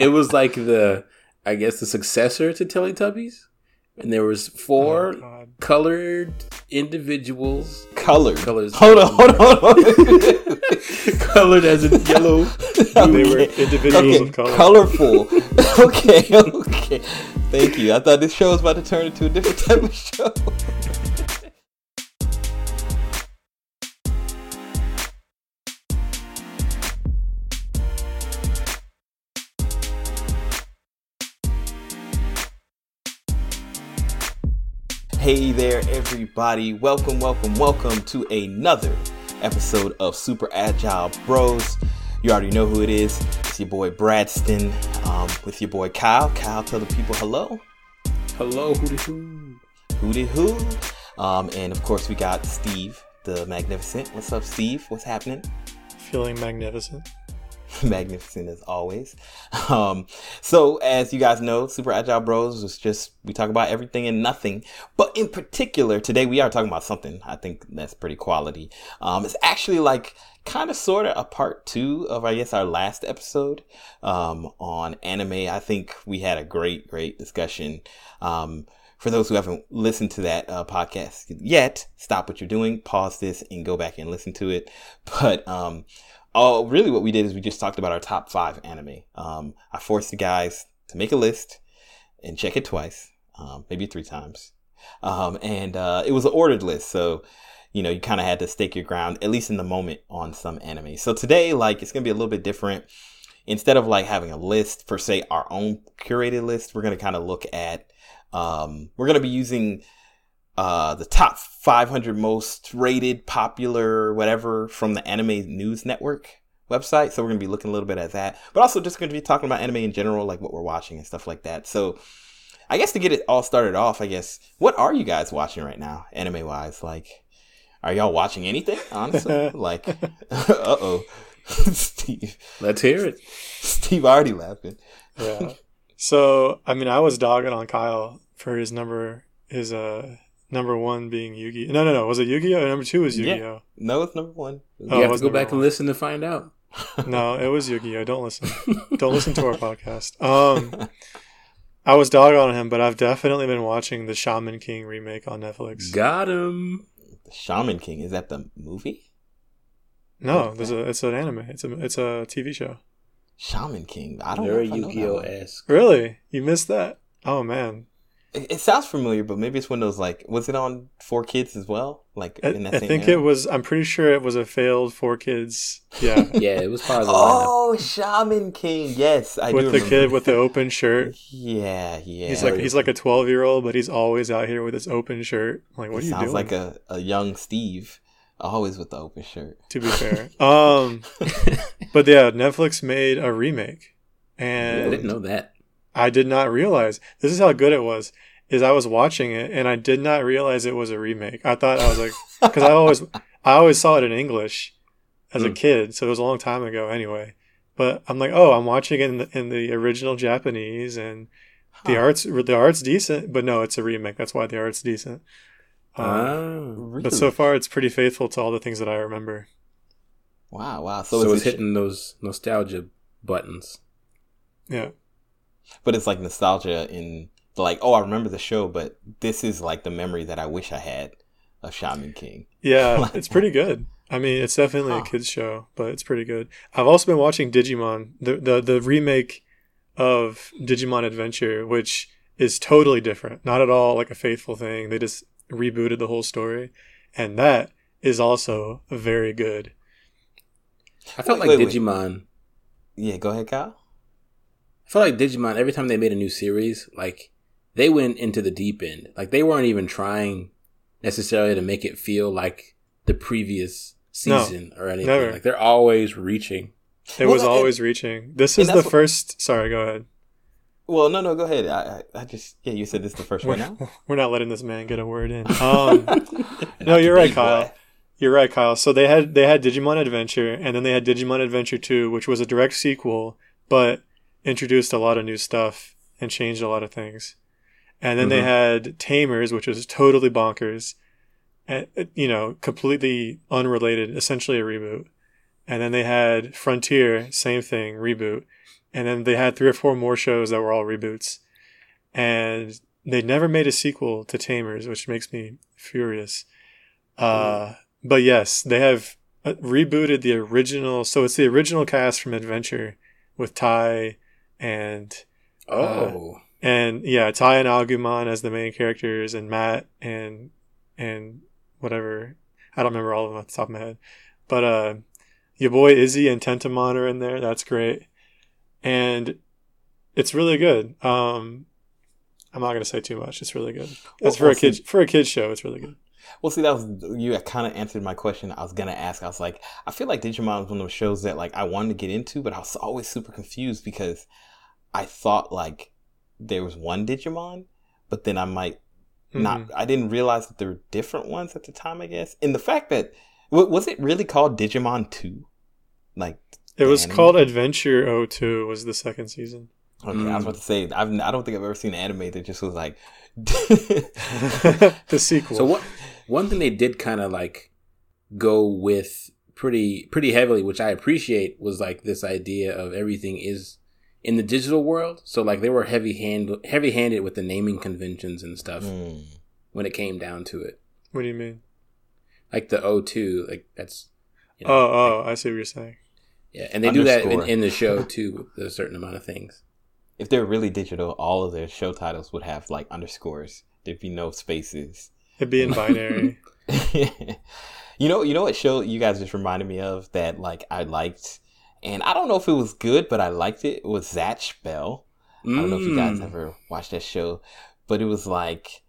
it was like the, I guess, the successor to Teletubbies, and there was four Oh, colored individuals, Colored. colors. Hold on, hold on, hold on. colored as in yellow. They were individuals okay, of color. colorful. okay, okay. Thank you. I thought this show was about to turn into a different type of show. Hey there, everybody. Welcome, welcome, welcome to another episode of Super Agile Bros. You already know who it is. It's your boy Bradston um, with your boy Kyle. Kyle, tell the people hello. Hello, hooty hoo. Hooty hoo. Um, and of course, we got Steve, the Magnificent. What's up, Steve? What's happening? Feeling magnificent. magnificent as always. Um, so as you guys know, Super Agile Bros is just we talk about everything and nothing. But in particular, today we are talking about something I think that's pretty quality. Um, it's actually like kind of sort of a part two of I guess our last episode um, on anime. I think we had a great, great discussion. Um, for those who haven't listened to that uh, podcast yet, stop what you're doing, pause this, and go back and listen to it. But um, oh, really, what we did is we just talked about our top five anime. Um, I forced the guys to make a list and check it twice, um, maybe three times, um, and uh, it was an ordered list. So you know, you kind of had to stake your ground, at least in the moment, on some anime. So today, like, it's gonna be a little bit different. Instead of like having a list per se, our own curated list, we're gonna kind of look at. Um, we're gonna be using uh, the top 500 most rated, popular, whatever from the Anime News Network website. So we're gonna be looking a little bit at that, but also just gonna be talking about anime in general, like what we're watching and stuff like that. So I guess to get it all started off, I guess what are you guys watching right now, anime wise? Like, are y'all watching anything? Honestly, like, uh oh, Steve, Let's hear it. Steve already laughing. Yeah. so I mean, I was dogging on Kyle for his number, his uh number one being Yugi. No, no, no. Was it Yu-Gi-Oh? Number two was Yeah. Yu-Gi-Oh. No, it's number one. Oh, you have to go number back and listen to find out. No, it was Yu-Gi-Oh. Don't listen. Don't listen to our podcast. Um, I was dogging on him, but I've definitely been watching the Shaman King remake on Netflix. Got him. The Shaman King is that the movie? No, there's a it's an anime. It's a it's a TV show. Shaman King. I don't Very know. Know that Yu-Gi-Oh one. esque. Really? You missed that? Oh man. It, it sounds familiar, but maybe it's one of those like. Was it on 4Kids as well? Like I, in that I same think era? it was. I'm pretty sure it was a failed four kids. Yeah, Yeah, it was part of the lineup. Oh, Shaman King. Yes, I with do the kid with the open shirt. Yeah, yeah. He's like he's like a 12 year old, but he's always out here with his open shirt. Like, what He are you sounds doing? like a, a young Steve, always with the open shirt. to be fair. Um, but yeah, Netflix made a remake, and I didn't know that. I did not realize this is how good it was. Is I was watching it and I did not realize it was a remake. I thought I was like, because I always I always saw it in English as a Mm. kid, so it was a long time ago anyway. But I'm like, oh, I'm watching it in the, in the original Japanese, and the art's the art's decent, but no, it's a remake. That's why the art's decent. Um, Ah. Really? But so far, it's pretty faithful to all the things that I remember. wow, wow. So, So, it's, it's hitting those nostalgia buttons. Yeah. But it's like nostalgia in like, oh, I remember the show, but this is like the memory that I wish I had of Shaman King. Yeah, Like- it's pretty good. I mean, it's definitely Huh. a kids show, but it's pretty good. I've also been watching Digimon, the the the remake of Digimon Adventure, which is totally different. Not at all like a faithful thing. They just rebooted the whole story, and that is also very good. I felt Wait, like wait, wait. Digimon. Yeah, go ahead, Kyle. I felt like Digimon. Every time they made a new series, like they went into the deep end. Like they weren't even trying necessarily to make it feel like the previous No, season or anything. never. Like they're always reaching. It Well, was and- always reaching. This is the that's what- first. Sorry, go ahead. Well, no, no, go ahead. I, I, I just, yeah, you said this is the first one now. We're, we're not letting this man get a word in. Um, No, you're right, Big Kyle. boy. You're right, Kyle. So they had they had Digimon Adventure, and then they had Digimon Adventure Two, which was a direct sequel, but introduced a lot of new stuff and changed a lot of things. And then they Mhm. had Tamers, which was totally bonkers, and you know, completely unrelated, essentially a reboot. And then they had Frontier, same thing, reboot. and then they had three or four more shows that were all reboots, and they never made a sequel to Tamers, which makes me furious. Uh, but yes, they have uh, rebooted the original. So it's the original cast from Adventure with Tai and Oh, and yeah, Tai and Agumon as the main characters, and Matt and and whatever. I don't remember all of them off the top of my head, but uh, your boy Izzy and Tentomon are in there. That's great, and it's really good. Um, I'm not gonna say too much. It's really good. Well, It's for a kid for a kid show. It's really good. Well, see, that was you kind of answered my question. I was gonna ask. I was like, I feel like Digimon was one of those shows that like I wanted to get into, but I was always super confused because I thought like there was one Digimon, but then I might not. Mhm. I didn't realize that there were different ones at the time. I guess, and the fact that wa- was it really called Digimon Two? Like, It was anime? called Adventure 02 was the second season. okay, I was Mm. about to say I've I don't think I've ever seen an anime that just was like. the sequel. so what? One thing they did kind of like go with pretty pretty heavily, which I appreciate, was like this idea of everything is in the digital world. So like they were heavy hand heavy handed with the naming conventions and stuff Mm. when it came down to it. What do you mean? Like the O2, like that's you know, Oh, oh, I see what you're saying. yeah, and they do that in, in the show too with a certain amount of things. if they're really digital, all of their show titles would have like underscores. There'd be no spaces. It'd be in binary. you know, you know what show you guys just reminded me of that like I liked, and I don't know if it was good, but I liked it. It was Zatch Bell. I don't know if you guys Mm. ever watched that show, but it was like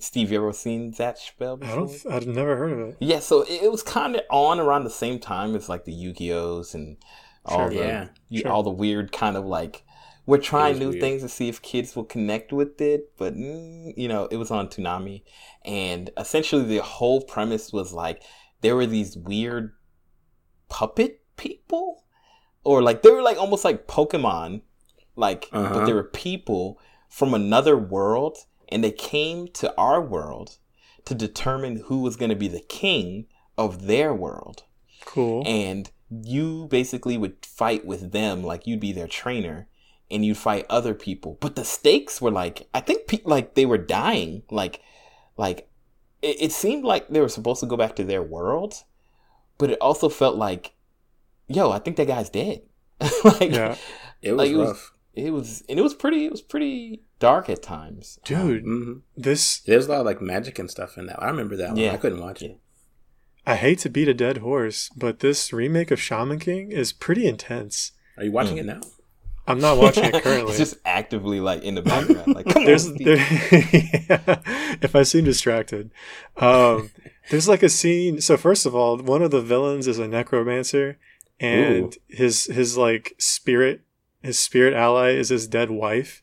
Steve. You ever seen Zatch Bell I before? don't. I've never heard of it. Yeah, so it, it was kind of on around the same time as like the Yu-Gi-Ohs and all Sure. the Yeah, y- sure. all the weird kind of like we're trying new weird. things to see if kids will connect with it, but mm, you know it was on Toonami, and essentially the whole premise was like there were these weird puppet people, or like they were like almost like Pokemon, like but Uh-huh. they were people from another world, and they came to our world to determine who was going to be the king of their world Cool. and you basically would fight with them like you'd be their trainer and you'd fight other people but the stakes were like i think pe- like they were dying like like it, it seemed like they were supposed to go back to their world but it also felt like yo i think that guy's dead like yeah, It was Like, it was- rough. it was and it was pretty it was pretty dark at times dude. hmm This There's a lot of like magic and stuff in that. I remember that one. Yeah. I couldn't watch it. I hate to beat a dead horse, but this remake of Shaman King is pretty intense. Are you watching Mm. it now? I'm not watching it currently. it's just actively like in the background like come there's on there, yeah, if I seem distracted, um, there's like a scene. So first of all, one of the villains is a necromancer, and his his like spirit, his spirit ally is his dead wife.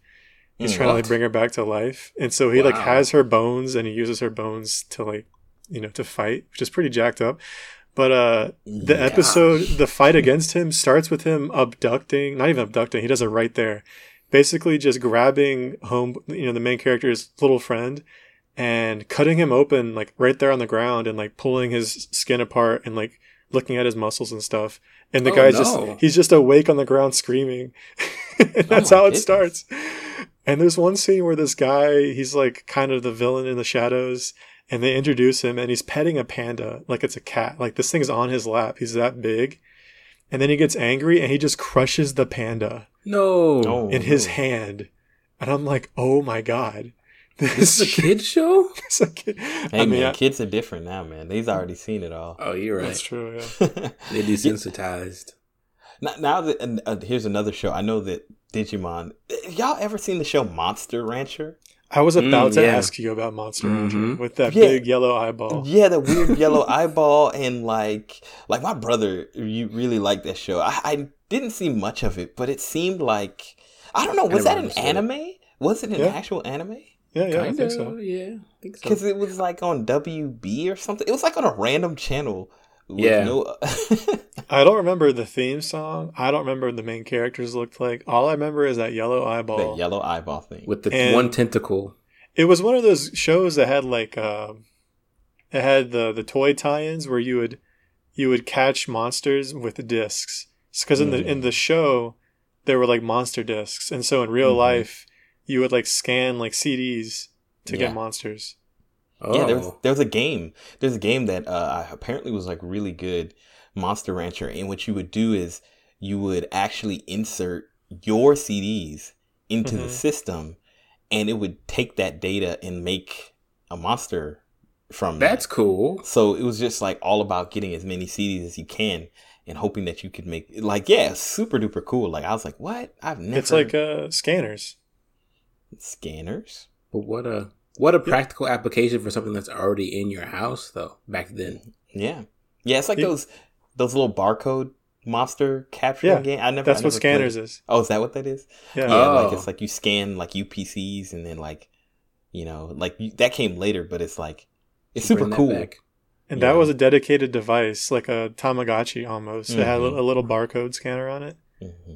He's Mm, trying to like bring her back to life, and so he like has her bones, and he uses her bones to like you know to fight, which is pretty jacked up. But uh, the Yeah. episode, the fight against him starts with him abducting, not even abducting, he does it right there. Basically, just grabbing home, you know, the main character's little friend and cutting him open, like right there on the ground, and like pulling his skin apart and like looking at his muscles and stuff. And the Oh, guy's no. just, he's just awake on the ground screaming. that's oh my how it goodness. starts. And there's one scene where this guy, he's like kind of the villain in the shadows, and they introduce him and he's petting a panda like it's a cat. Like this thing's on his lap. He's that big. And then he gets angry and he just crushes the panda No. Oh, in his hand. And I'm like, oh my God. This is a kid show? is a kid. Hey I mean, man, I- kids are different now, man. They've already seen it all. Oh, you're right. that's true. Yeah. They desensitized. now, now that and, uh, here's another show. I know that Digimon. Y'all ever seen the show Monster Rancher? I was about Mm, to yeah. ask you about Monster Rancher Mhm. with that Yeah. big yellow eyeball. Yeah, the weird yellow eyeball and like like my brother. You really liked that show. I, I didn't see much of it, but it seemed like I don't know. Was never that an understood it. anime? Was it an Yeah. actual anime? Yeah, yeah, I Kinda, think so. Yeah, I think so. Because it was like on WB or something. It was like on a random channel. with Yeah. no- I don't remember the theme song. I don't remember what the main characters looked like. All I remember is that yellow eyeball. that yellow eyeball thing. With the And- one tentacle. It was one of those shows that had like um it had the the toy tie-ins where you would you would catch monsters with discs. Because in the in the show, there were like monster discs, and so in real Mhm. life, you would like scan like CDs to Yeah. get monsters. Oh, Yeah, there was there was a game. There's a game that uh, apparently was like really good, Monster Rancher. And what you would do is you would actually insert your CDs into the Mhm. system, and it would take that data and make a monster from that's that. cool. So it was just like all about getting as many CDs as you can and hoping that you could make like yeah, super duper cool. Like I was like, what? I've never. It's like uh, scanners. Scanners. But what a what a practical application for something that's already in your house, though. Back then, Yeah, yeah. It's like Yeah. those those little barcode monster capturing Yeah, game. I never. That's I what scanners played. is. Oh, is that what that is? Yeah. Yeah, like Oh. it's like you scan like UPCs and then like, you know, like you, that came later, but it's like it's super cool. back. And Yeah. that was a dedicated device, like a Tamagotchi almost. It had a, Mhm. a little barcode scanner on it. hmm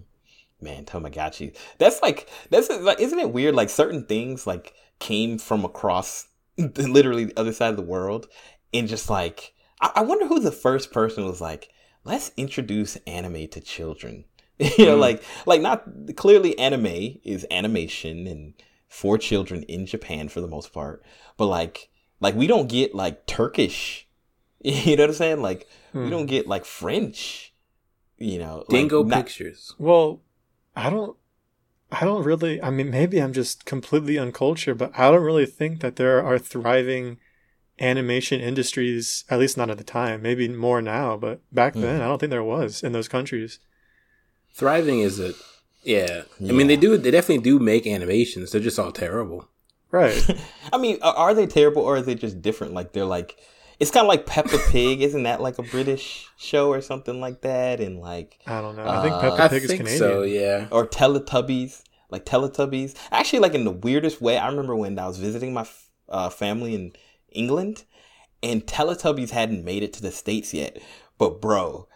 Man, Tamagotchi. That's like that's like isn't it weird? Like certain things like came from across literally the other side of the world, and just like I, I wonder who the first person was like, let's introduce anime to children. you know, Mm. like like not clearly anime is animation and for children in Japan for the most part, but like like we don't get like Turkish. You know what I'm saying? Like we Hmm. don't get like French. You know, like, Dingo not- Pictures. Well, I don't. I don't really. I mean, maybe I'm just completely uncultured, but I don't really think that there are thriving animation industries. At least not at the time. Maybe more now, but back Hmm. then, I don't think there was in those countries. Thriving is a yeah. I mean, they do. They definitely do make animations. They're just all terrible. Right. I mean, are- are they terrible or are they just different? Like they're like, it's kind of like Peppa Pig, isn't that like a British show or something like that? And like, I don't know. I think Uh, Peppa I Pig is think Canadian. so. Yeah. or Teletubbies, like Teletubbies. Actually, like in the weirdest way, I remember when I was visiting my uh, family in England, and Teletubbies hadn't made it to the states yet. But bro,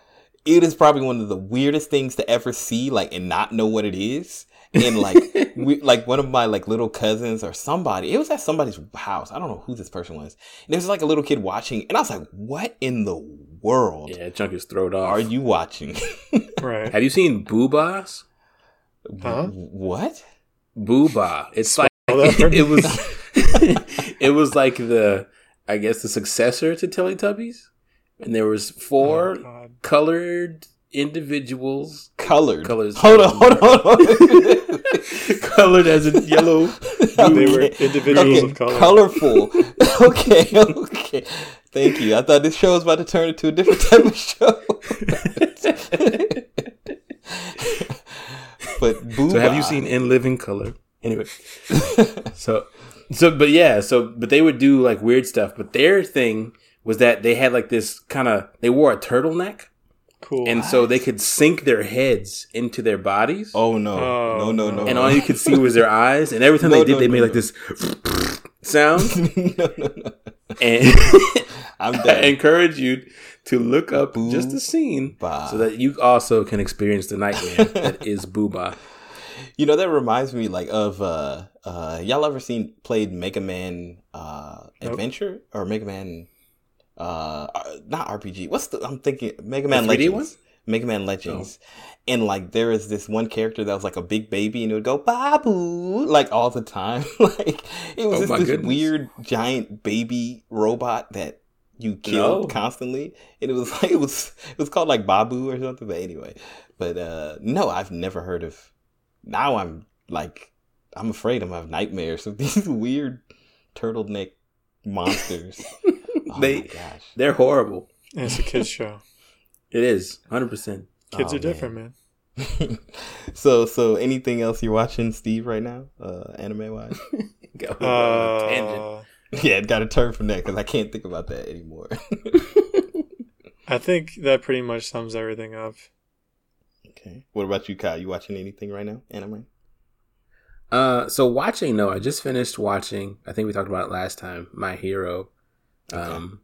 it is probably one of the weirdest things to ever see, like, and not know what it is. And like, we, like one of my like little cousins or somebody, it was at somebody's house. I don't know who this person was. And there was like a little kid watching, and I was like, "What in the world Yeah. Chunk is thrown off. are you watching?" right. Have you seen Boobas? Huh? What? Booba. It's like that it was. it was like the, I guess, the successor to Teletubbies, and there was four Oh, colored individuals, Colored. Colors. Hold on, hold on, hold on. colored as in yellow. They were individuals Okay, of color. Colorful. okay, okay. Thank you. I thought this show was about to turn into a different type of show. but. So have you seen In Living Color? Anyway, so so but yeah, so but they would do like weird stuff. But their thing was that they had like this kind of they wore a turtleneck, Cool. and so they could sink their heads into their bodies. Oh no. Oh, no, no, no. and all you could see was their eyes, and every time No, they did, no, they no, made like this sound. no, no, no. And I'm I done. encourage you to look up Boo just the scene so that you also can experience the nightmare that is Booba. You know, that reminds me like of uh uh y'all ever seen played Mega Man uh Nope. Adventure or Mega Man uh not RPG. What's the I'm thinking Mega Man 3D Legends. one? Mega Man Legends. And like there is this one character that was like a big baby and it would go Babu like all the time. like it was Oh just this goodness. weird giant baby robot that you killed No. constantly. And it was like it was it was called like Babu or something. But anyway. But uh no, I've never heard of now I'm like I'm afraid I'm gonna have nightmares of these weird turtleneck monsters. oh They- my gosh. They're horrible. And it's a kids show. It is 100%. Kids Oh, are different, man. so so anything else you're watching, Steve, right now, uh, anime wise? Go on tangent. Uh, yeah, it got to turn from that because I can't think about that anymore. I think that pretty much sums everything up. okay. What about you, Kyle? You watching anything right now? Anime? Uh, so watching, no, I just finished watching. I think we talked about it last time. My Hero. Um,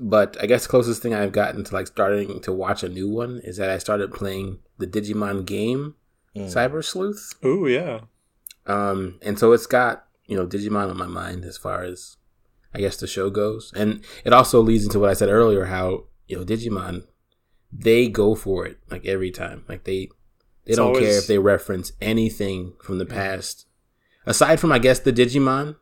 but I guess the closest thing I've gotten to like starting to watch a new one is that I started playing the Digimon game, Mm. Cyber Sleuth. Ooh, yeah. Um, and so it's got you know Digimon on my mind as far as I guess the show goes, and it also leads into what I said earlier, how you know Digimon they go for it like every time, like they They don't always... care if they reference anything from the mm. past. Aside from, I guess, the Digimon,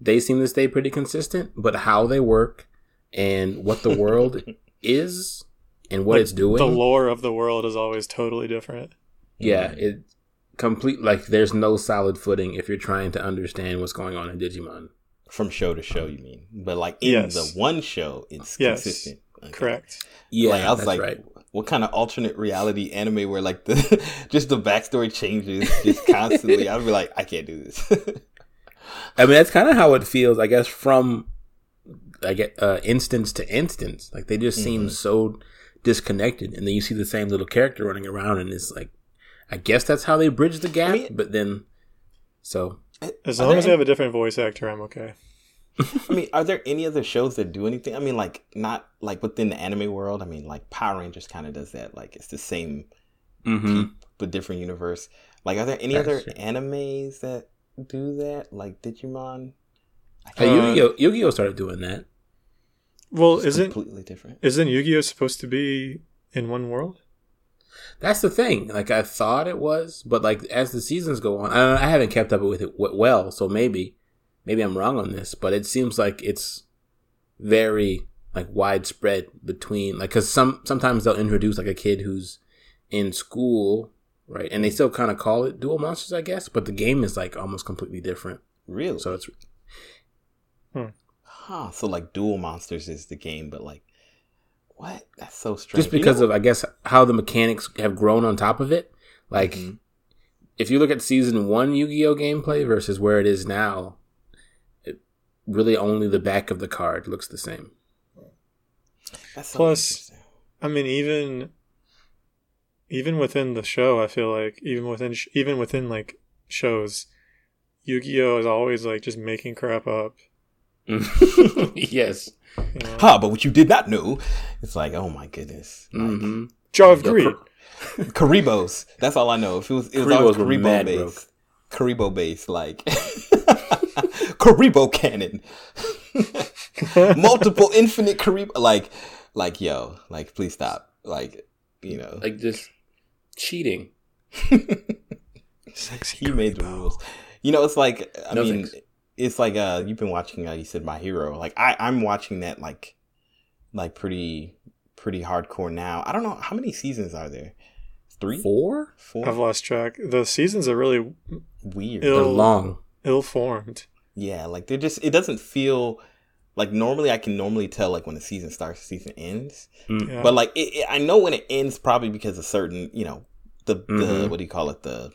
they seem to stay pretty consistent. But how they work and what the world is and what like, it's doing, the lore of the world is always totally different. Yeah, it complete like there's no solid footing if you're trying to understand what's going on in Digimon. From show to show, you mean? But like in yes. the one show, it's yes. consistent. Okay. Correct. Yeah, like, I was like, right. What kind of alternate reality anime where like the just the backstory changes just constantly? I'd be like, I can't do this. I mean, that's kind of how it feels, I guess, from I get uh, instance to instance. Like they just seem mm-hmm. so disconnected, and then you see the same little character running around, and it's like, I guess that's how they bridge the gap. I mean, but then, so as long as they have a different voice actor, I'm okay. I mean, are there any other shows that do anything? I mean, like not like within the anime world. I mean, like Power Rangers kind of does that. Like it's the same, mm-hmm. peep, but different universe. Like, are there any That's other true. animes that do that? Like Digimon. Hey, Yu-Gi-Oh! Yu-Gi-Oh! started doing that. Well, it's isn't completely different? Isn't Yu-Gi-Oh! supposed to be in one world? That's the thing. Like I thought it was, but like as the seasons go on, I, I haven't kept up with it well. So maybe, maybe I'm wrong on this, but it seems like it's very like widespread between like because some sometimes they'll introduce like a kid who's in school, right, and they still kind of call it Duel Monsters, I guess, but the game is like almost completely different. Really? So it's. Hmm. Huh. So like Duel Monsters is the game, but like what? That's so strange. Just because you know, of I guess how the mechanics have grown on top of it. Like mm-hmm. if you look at season one Yu-Gi-Oh gameplay versus where it is now, it, really only the back of the card looks the same. That's Plus, I mean, even even within the show, I feel like even within even within like shows, Yu-Gi-Oh is always like just making crap up. yes. You Ha! But what you did not know, it's like, oh my goodness, mm-hmm. Jar of Greed, Kuribohs. That's all I know. If it was, it was always Kuriboh based, Kuriboh based, like Kuriboh cannon, multiple infinite Kuriboh, like, like yo, like please stop, like you know, like just cheating. Sexy he made the rules. You know, it's like I no mean. Thanks. it's like uh you've been watching uh you said my hero. Like i i'm watching that like like pretty pretty hardcore now. I don't know how many seasons are there? Three? Four? Four? I've lost track. The seasons are really weird. Ill, they're long. ill-formed yeah like they're just it doesn't feel like normally i can normally tell like when the season starts season ends mm. yeah. but like it, it, i know when it ends probably because of certain you know the mm-hmm. the what do you call it the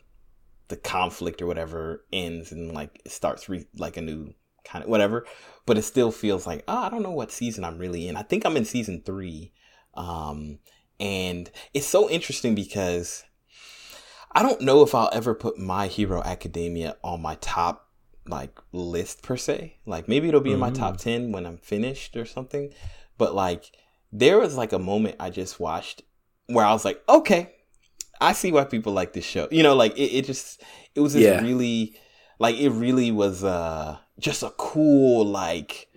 the conflict or whatever ends and like it starts re- like a new kind of whatever but it still feels like oh, i don't know what season i'm really in i think i'm in season three um and it's so interesting because i don't know if i'll ever put my hero academia on my top like list per se like maybe it'll be mm-hmm. in my top mm. 10 when i'm finished or something but like there was like a moment i just watched where i was like okay I see why people like this show. You know, like it, it just it was just yeah. really like it really was uh just a cool like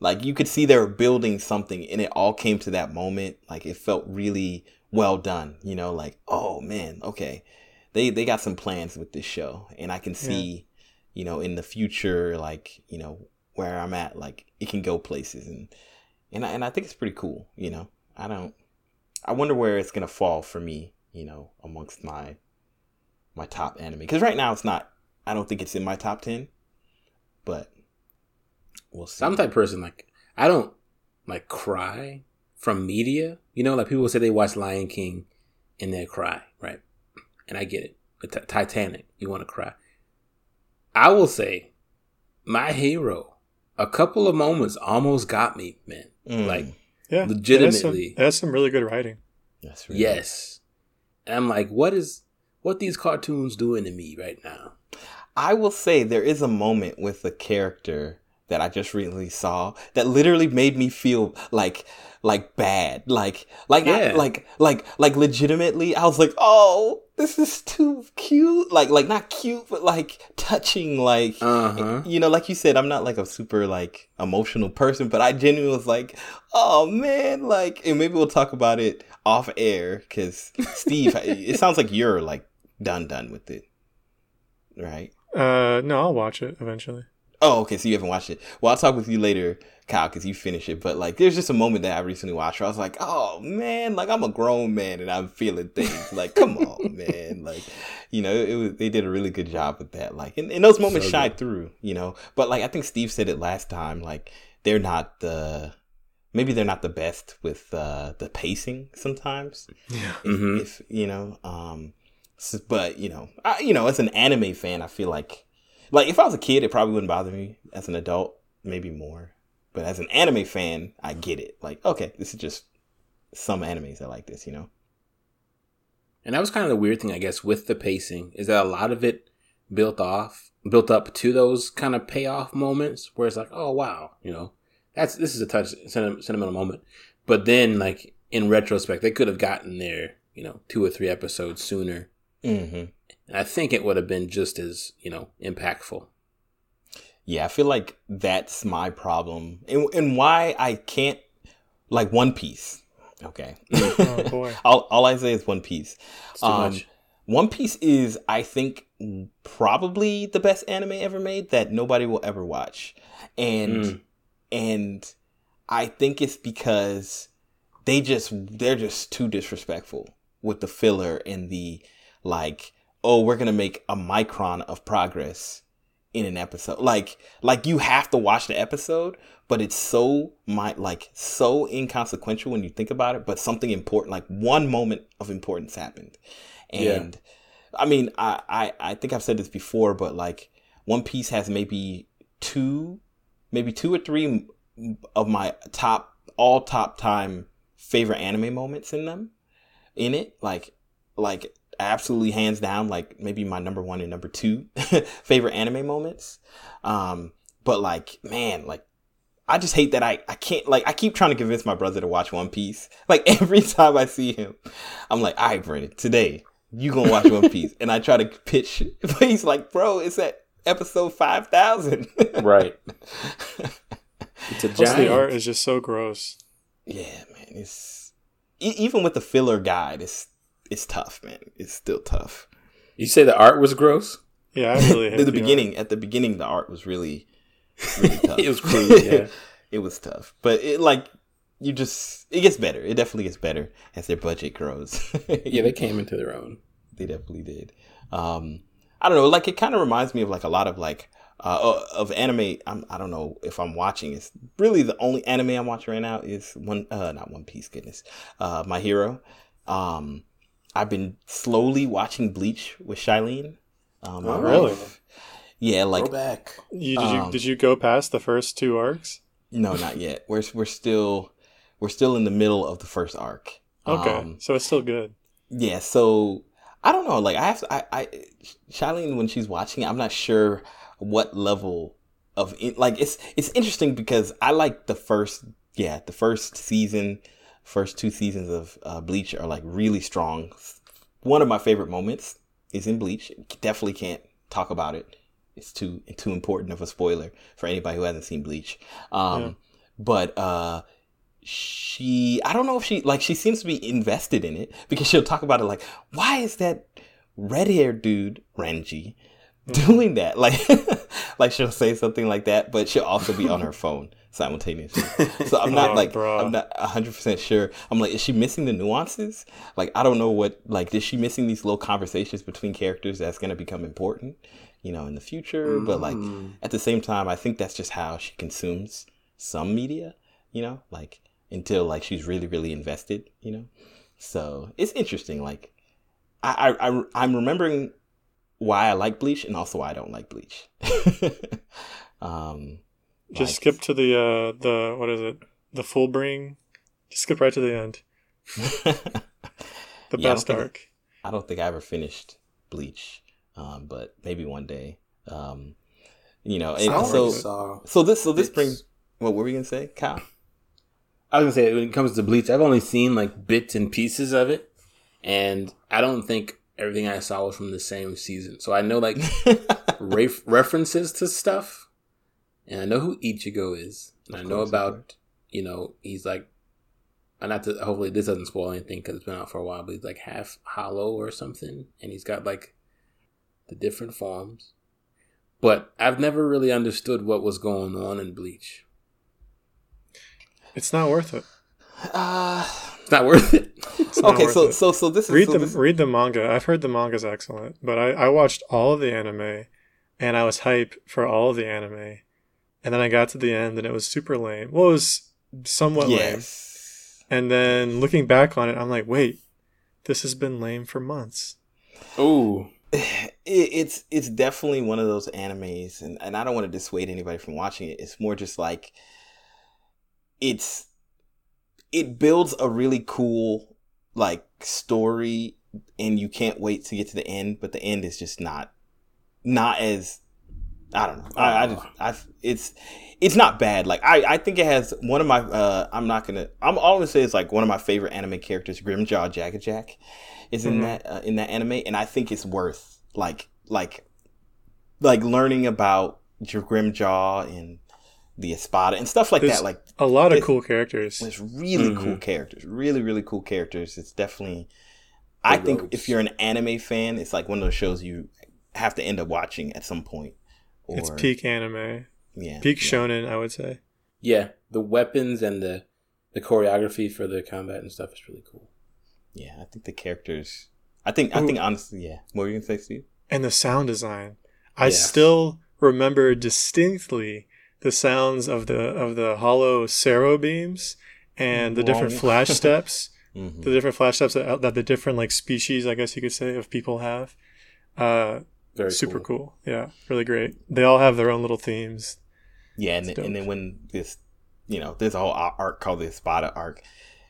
like you could see they were building something and it all came to that moment. Like it felt really well done, you know, like, oh man, okay. They they got some plans with this show and I can see, yeah. You know, in the future like, you know, where I'm at, like it can go places and and I, and I think it's pretty cool, you know. I don't I wonder where it's going to fall for me you know, amongst my my top anime. Because right now it's not. I don't think it's in my top ten, but we'll see. I'm type person like I don't like cry from media. You know, like people say they watch Lion King and they cry, right? And I get it. T- Titanic, you want to cry. I will say, my hero, a couple of moments almost got me, man. Mm. Like, yeah, legitimately. That's some, some, really good writing. That's really yes. And I'm like, what is what these cartoons doing to me right now? I will say there is a moment with a character that I just recently saw that literally made me feel like like bad. Like like yeah. not, like like like legitimately I was like, "Oh, this is too cute." Like like not cute, but like touching like uh-huh. you know, like you said, I'm not like a super like emotional person, but I genuinely was like, "Oh man, like and maybe we'll talk about it off air cuz Steve, it sounds like you're like done done with it, right? Uh, no, I'll watch it eventually. Oh, okay. So you haven't watched it. Well, I'll talk with you later, Kyle, because you finish it. But like, there's just a moment that I recently watched where I was like, oh man, like I'm a grown man and I'm feeling things. Like, come on, man. Like, you know, it was they did a really good job with that. Like, and, and those moments so shine through. You know, but like I think Steve said it last time. Like, they're not the maybe they're not the best with uh, the pacing sometimes. Yeah. If, mm-hmm. if you know, um, but you know, I, you know, as an anime fan, I feel like like if I was a kid, it probably wouldn't bother me. As an adult, maybe more. But as an anime fan, I get it. Like, okay, this is just some animes that like this, you know. And that was kind of the weird thing, I guess, with the pacing is that a lot of it built off, built up to those kind of payoff moments where it's like, oh wow, you know, that's this is a touch sentimental moment. But then, like in retrospect, they could have gotten there, you know, two or three episodes sooner. Mm-hmm. And I think it would have been just as, you know, impactful. Yeah, I feel like that's my problem. And, and why I can't, like One Piece. Okay. oh, boy. all, all I say is One Piece. too um, much. One Piece is, I think, probably the best anime ever made that nobody will ever watch. And, mm. and I think it's because they just, they're just too disrespectful with the filler and the, like, oh, we're gonna make a micron of progress in an episode. Like, like you have to watch the episode, but it's so my like so inconsequential when you think about it. But something important, like one moment of importance happened, and yeah. I mean, I, I I think I've said this before, but like One Piece has maybe two, maybe two or three of my top all top time favorite anime moments in them in it like like absolutely hands down like maybe my number one and number two favorite anime moments. Um, but like, man, like I just hate that I, I can't like I keep trying to convince my brother to watch One Piece. Like every time I see him, I'm like, all right, Brandon, today you gonna watch One Piece. and I try to pitch but he's like, bro, it's at episode five thousand. right. it's a giant. the art is just so gross. Yeah, man. It's even with the filler guide, it's it's tough, man. It's still tough. You say the art was gross? Yeah, I really at the, the beginning. Art. At the beginning, the art was really, really tough. it was crude. Yeah, it was tough. But it like you just it gets better. It definitely gets better as their budget grows. yeah, they came into their own. They definitely did. Um, I don't know. Like it kind of reminds me of like a lot of like uh, of anime. I'm, I don't know if I'm watching. It's really the only anime I'm watching right now is one. Uh, not One Piece. Goodness, uh, My Hero. Um, I've been slowly watching Bleach with Shailene. Um, oh, really? Yeah, like go back. You, did um, you did you go past the first two arcs? No, not yet. We're we're still we're still in the middle of the first arc. Okay, um, so it's still good. Yeah. So I don't know. Like I have to, I I Shailene when she's watching it, I'm not sure what level of like it's it's interesting because I like the first yeah the first season first two seasons of uh, Bleach are like really strong. One of my favorite moments is in Bleach. Definitely can't talk about it. It's too too important of a spoiler for anybody who hasn't seen Bleach. Um, yeah. But uh, she, I don't know if she like she seems to be invested in it because she'll talk about it like, why is that red haired dude Renji mm-hmm. doing that? Like, like she'll say something like that, but she'll also be on her phone simultaneously. So I'm not oh, like bro. I'm not 100% sure. I'm like is she missing the nuances? Like I don't know what like is she missing these little conversations between characters that's going to become important, you know, in the future, mm. but like mm. at the same time I think that's just how she consumes some media, you know, like until like she's really really invested, you know. So, it's interesting like I I, I I'm remembering why I like Bleach and also why I don't like Bleach. um just skip to the uh the what is it? The Fullbring. Just skip right to the end. the yeah, best I arc. I don't think I ever finished Bleach, um, but maybe one day. Um, you know, and also so this so this brings what were we gonna say, Kyle? I was gonna say when it comes to Bleach, I've only seen like bits and pieces of it, and I don't think everything I saw was from the same season. So I know like ref- references to stuff, and I know who Ichigo is, and of I know about you know he's like not to hopefully this doesn't spoil anything because it's been out for a while, but he's like half hollow or something, and he's got like the different forms. But I've never really understood what was going on in Bleach. It's not worth it. Uh, It's not worth it. It's not okay, worth so it. so so this is read so the this- read the manga. I've heard the manga's excellent, but I, I watched all of the anime, and I was hype for all of the anime, and then I got to the end and it was super lame. Well, it was somewhat lame. And then looking back on it, I'm like, wait, this has been lame for months. Ooh, it's it's definitely one of those animes, and, and I don't want to dissuade anybody from watching it. It's more just like it's it builds a really cool like story, and you can't wait to get to the end. But the end is just not not as I don't know. I, I just I it's it's not bad. Like I I think it has one of my uh I'm not gonna I'm all gonna say is like one of my favorite anime characters, Grimmjow Jack Jack, is in Mhm. that uh, in that anime, and I think it's worth like like like learning about your Grimmjow and the Espada and stuff like There's- that. Like A lot of It- cool characters. it's really Mhm. cool characters, really really cool characters. It's definitely. I The think if you're an anime fan, it's like one of those shows you have to end up watching at some point. Or, it's peak anime, yeah, peak yeah. shonen, I would say. yeah. The weapons and the the choreography for the combat and stuff is really cool. Yeah, I think the characters. I think I think honestly, yeah. What were you gonna say, Steve? And the sound design, I Yes. still remember distinctly the sounds of the of the hollow Cero beams and the different flash steps. Mm-hmm. the different flash steps that, that the different like species, I guess you could say, of people have. Uh, Very super cool. Yeah, really great. They all have their own little themes. Yeah, and, then- and then when this, you know, there's a whole arc called the Espada arc.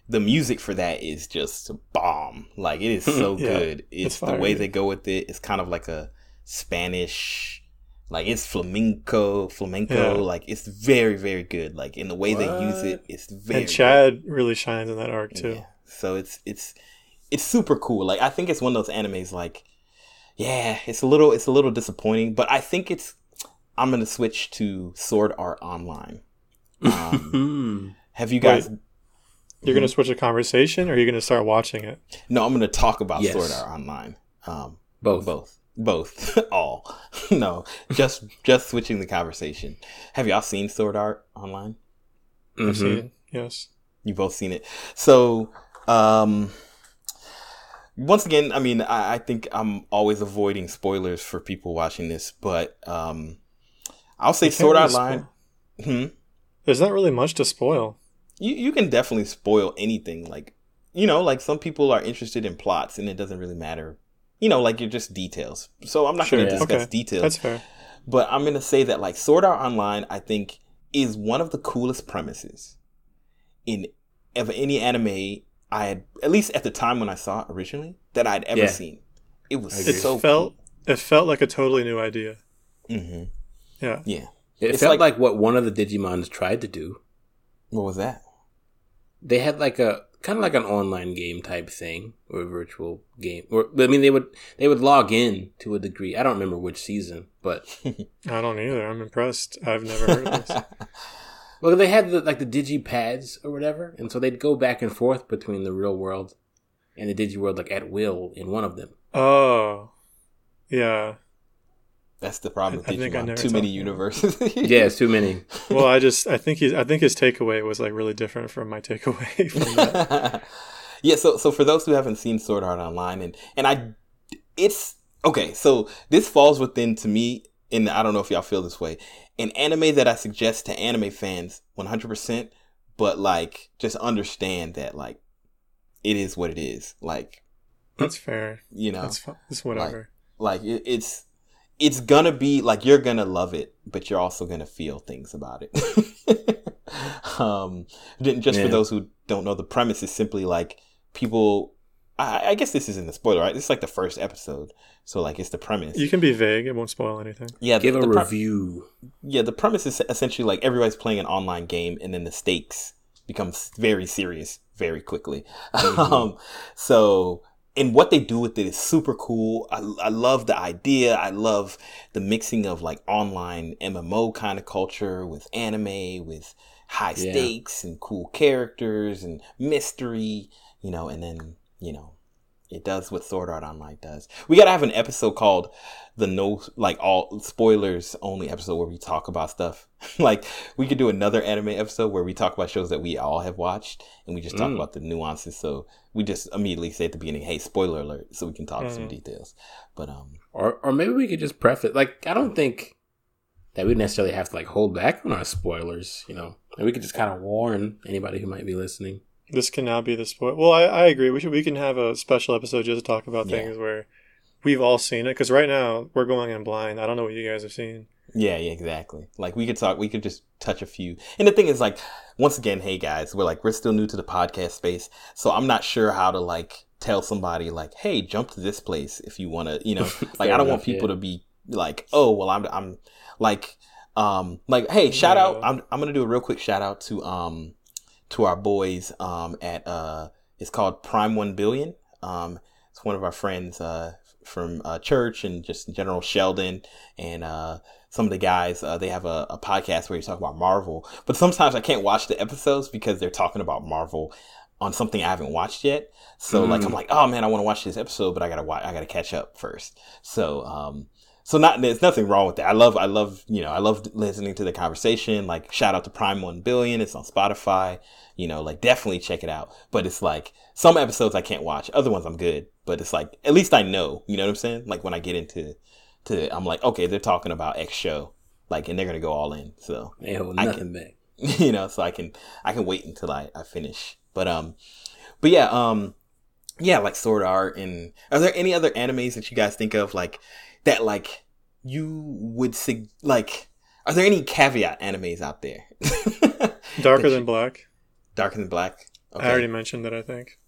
The music for that is just a bomb. Like it is so Yeah, good. It's it's the way they go with it. It's kind of like a Spanish, like it's flamenco, flamenco. Yeah. Like it's very, very good. Like in the way they use it, it's very. and Chad really shines in that arc too. Yeah. So it's it's it's super cool. Like I think it's one of those animes. Like yeah, it's a little it's a little disappointing, but I think it's. I'm gonna switch to Sword Art Online. Um, Hmm. have you guys? You're gonna switch the conversation, or you're gonna start watching it? No, I'm gonna talk about Yes. Sword Art Online. Um, Both. both, both, all. no, just just switching the conversation. Have y'all seen Sword Art Online? I've Mhm. seen it. Yes. You both seen it. So, um, once again, I mean, I, I think I'm always avoiding spoilers for people watching this, but um, I'll say Sword Art really Online. Hmm? There's not really much to spoil. You you can definitely spoil anything. Like you know, like some people are interested in plots, and it doesn't really matter. You know, like you're just details. So I'm not Sure, going to yeah. discuss Okay. details. That's fair. But I'm going to say that like Sword Art Online, I think is one of the coolest premises in of any anime I had, at least at the time when I saw it originally, that I'd ever Yeah. seen. It was It so felt it felt like a totally new idea. hmm Yeah. Yeah. It It's felt like- like, what one of the Digimons tried to do. What was that? They had like a kind of like an online game type thing or a virtual game. Or I mean, they would they would log in to a degree. I don't remember which season, but I don't either. I'm impressed. I've never heard of this. well, they had the like the Digi pads or whatever, and so they'd go back and forth between the real world and the Digi world like at will in one of them. Oh. Yeah. That's the problem with I think I know Digimon. what Too many universes. Yeah, it's too many. Well, I just I think he's I think his takeaway was like really different from my takeaway from that. yeah, so so for those who haven't seen Sword Art Online and and I it's okay, so this falls within to me and I don't know if y'all feel this way. An anime that I suggest to anime fans 100%, but like just understand that like it is what it is. Like, That's fair. you know, That's that's whatever. like it, it's it's gonna be like you're gonna love it but you're also gonna feel things about it um ju- just for those who don't know the premise is simply like people I, I guess this isn't a spoiler right this is like the first episode so like it's the premise you can be vague. It won't spoil anything. yeah Give the, a the pre- review. yeah the premise is essentially like everybody's playing an online game and then the stakes become very serious very quickly um so and what they do with it is super cool I, I love the idea i love the mixing of like online mmo kind of culture with anime with high Yeah. stakes and cool characters and mystery, you know, and then, you know, it does what Sword Art Online does. We gotta have an episode called the no like all spoilers only episode where we talk about stuff. like we could do another anime episode where we talk about shows that we all have watched and we just talk Mm. about the nuances. So we just immediately say at the beginning, "Hey, spoiler alert!" so we can talk some Mhm. details. But um, Or or maybe we could just preface like I don't think that we necessarily have to like hold back on our spoilers, you know. And we could just kind of warn anybody who might be listening. This can now be the spoil. Well, I, I agree. We should we can have a special episode just to talk about Yeah. things where we've all seen it. Because right now we're going in blind. I don't know what you guys have seen. Yeah, yeah, exactly. Like we could talk, we could just touch a few. And the thing is, like, once again, hey guys, we're like we're still new to the podcast space, so I'm not sure how to like tell somebody like, hey, jump to this place if you want to, you know, like I don't want people yeah. to be like, oh, well, I'm, I'm like, um, like, hey, shout out, I'm, I'm gonna do a real quick shout out to um, to our boys um at uh, it's called Prime One Billion. Um, it's one of our friends uh from uh, church and just in general Sheldon and uh some of the guys uh, they have a, a podcast where you talk about marvel. But sometimes i can't watch the episodes because they're talking about marvel on something i haven't watched yet. So like i'm Mm. like oh man i want to watch this episode but i gotta watch i gotta catch up first. So um so not there's nothing wrong with that. I love i love you know i love listening to the conversation. Like shout out to prime 1 billion. It's on spotify you know like definitely check it out but it's like some episodes i can't watch other ones i'm good but it's like at least i know you know what i'm saying like when i get into to I'm like, okay, they're talking about X show, like, and they're gonna go all in. So They hold I nothing back. you know, so I can I can wait until I, I finish. But um, but yeah, um, yeah, like Sword Art. And are there any other animes that you guys think of like that like you would sig- like? Are there any caveat animes out there? Darker That than Black. Darker than Black. I already mentioned that. I think.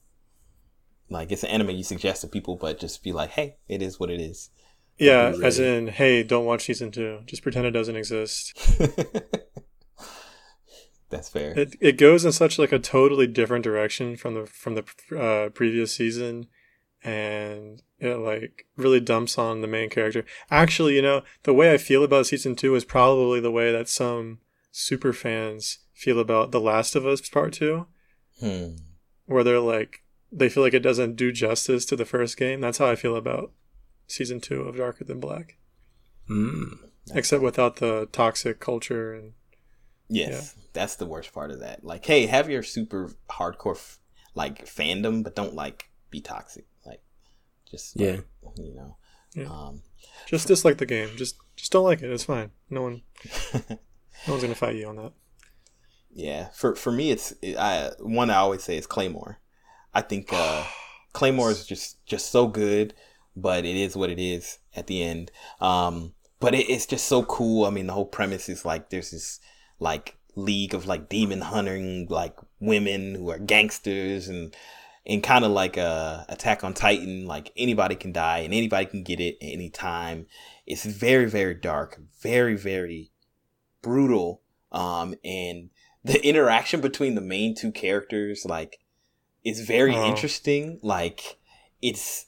like it's an anime you suggest to people, but just be like, hey, it is what it is. Yeah, as in, hey, don't watch season two. Just pretend it doesn't exist. That's fair. It it goes in such like a totally different direction from the from the uh, previous season, and it like really dumps on the main character. Actually, you know, the way I feel about season two is probably the way that some super fans feel about The Last of Us Part Two, Hmm. where they're like they feel like it doesn't do justice to the first game. That's how I feel about season two of Darker Than Black, Mm. except without the toxic culture and Yes, that's the worst part of that. Like, hey, have your super hardcore f- like fandom, but don't like be toxic. Like, just like, you know. Yeah. Um, just dislike the game. Just just don't like it. It's fine. No one no one's gonna fight you on that. yeah, for for me, it's I one I always say is Claymore. I think uh, Claymore is just just so good, but it is what it is at the end. Um, but it, it's just so cool. I mean, the whole premise is like there's this like league of like demon hunting like women who are gangsters and and kind of like a attack on titan like anybody can die and anybody can get it at any time it's very very dark very very brutal um and the interaction between the main two characters like is very Oh. interesting like it's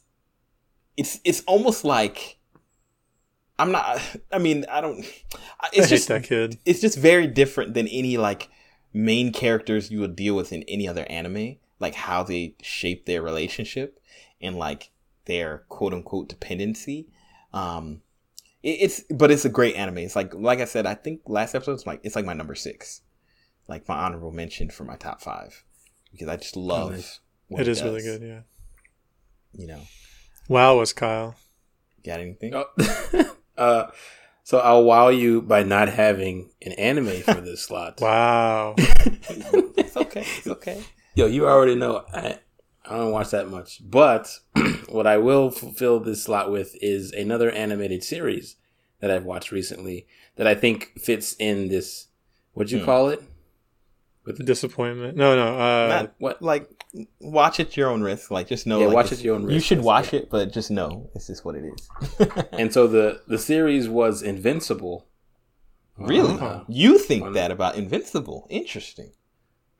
it's it's almost like i'm not i mean i don't I it's hate just that kid. it's just very different than any like main characters you would deal with in any other anime like how they shape their relationship and like their quote unquote dependency um it's but it's a great anime it's like like i said i think last episode was like it's like my number six like my honorable mention for my top five because i just love nice. what It is really good. Yeah. you know Wow, was Kyle. got anything Oh. uh, so I'll wow you by not having an anime for this slot. Wow. it's okay it's okay Yo, you already know I, I don't watch that much, but what I will fulfill this slot with is another animated series that I've watched recently that I think fits in this. What'd you Hmm. call it? With the, Disappointment. No, no. Uh, Not- what? like watch at your own risk like just know Yeah, like, watch it's- at your own risk. you should watch yeah. it but just know this is what it is And so the the series was Invincible. really Uh, you think on- that about invincible interesting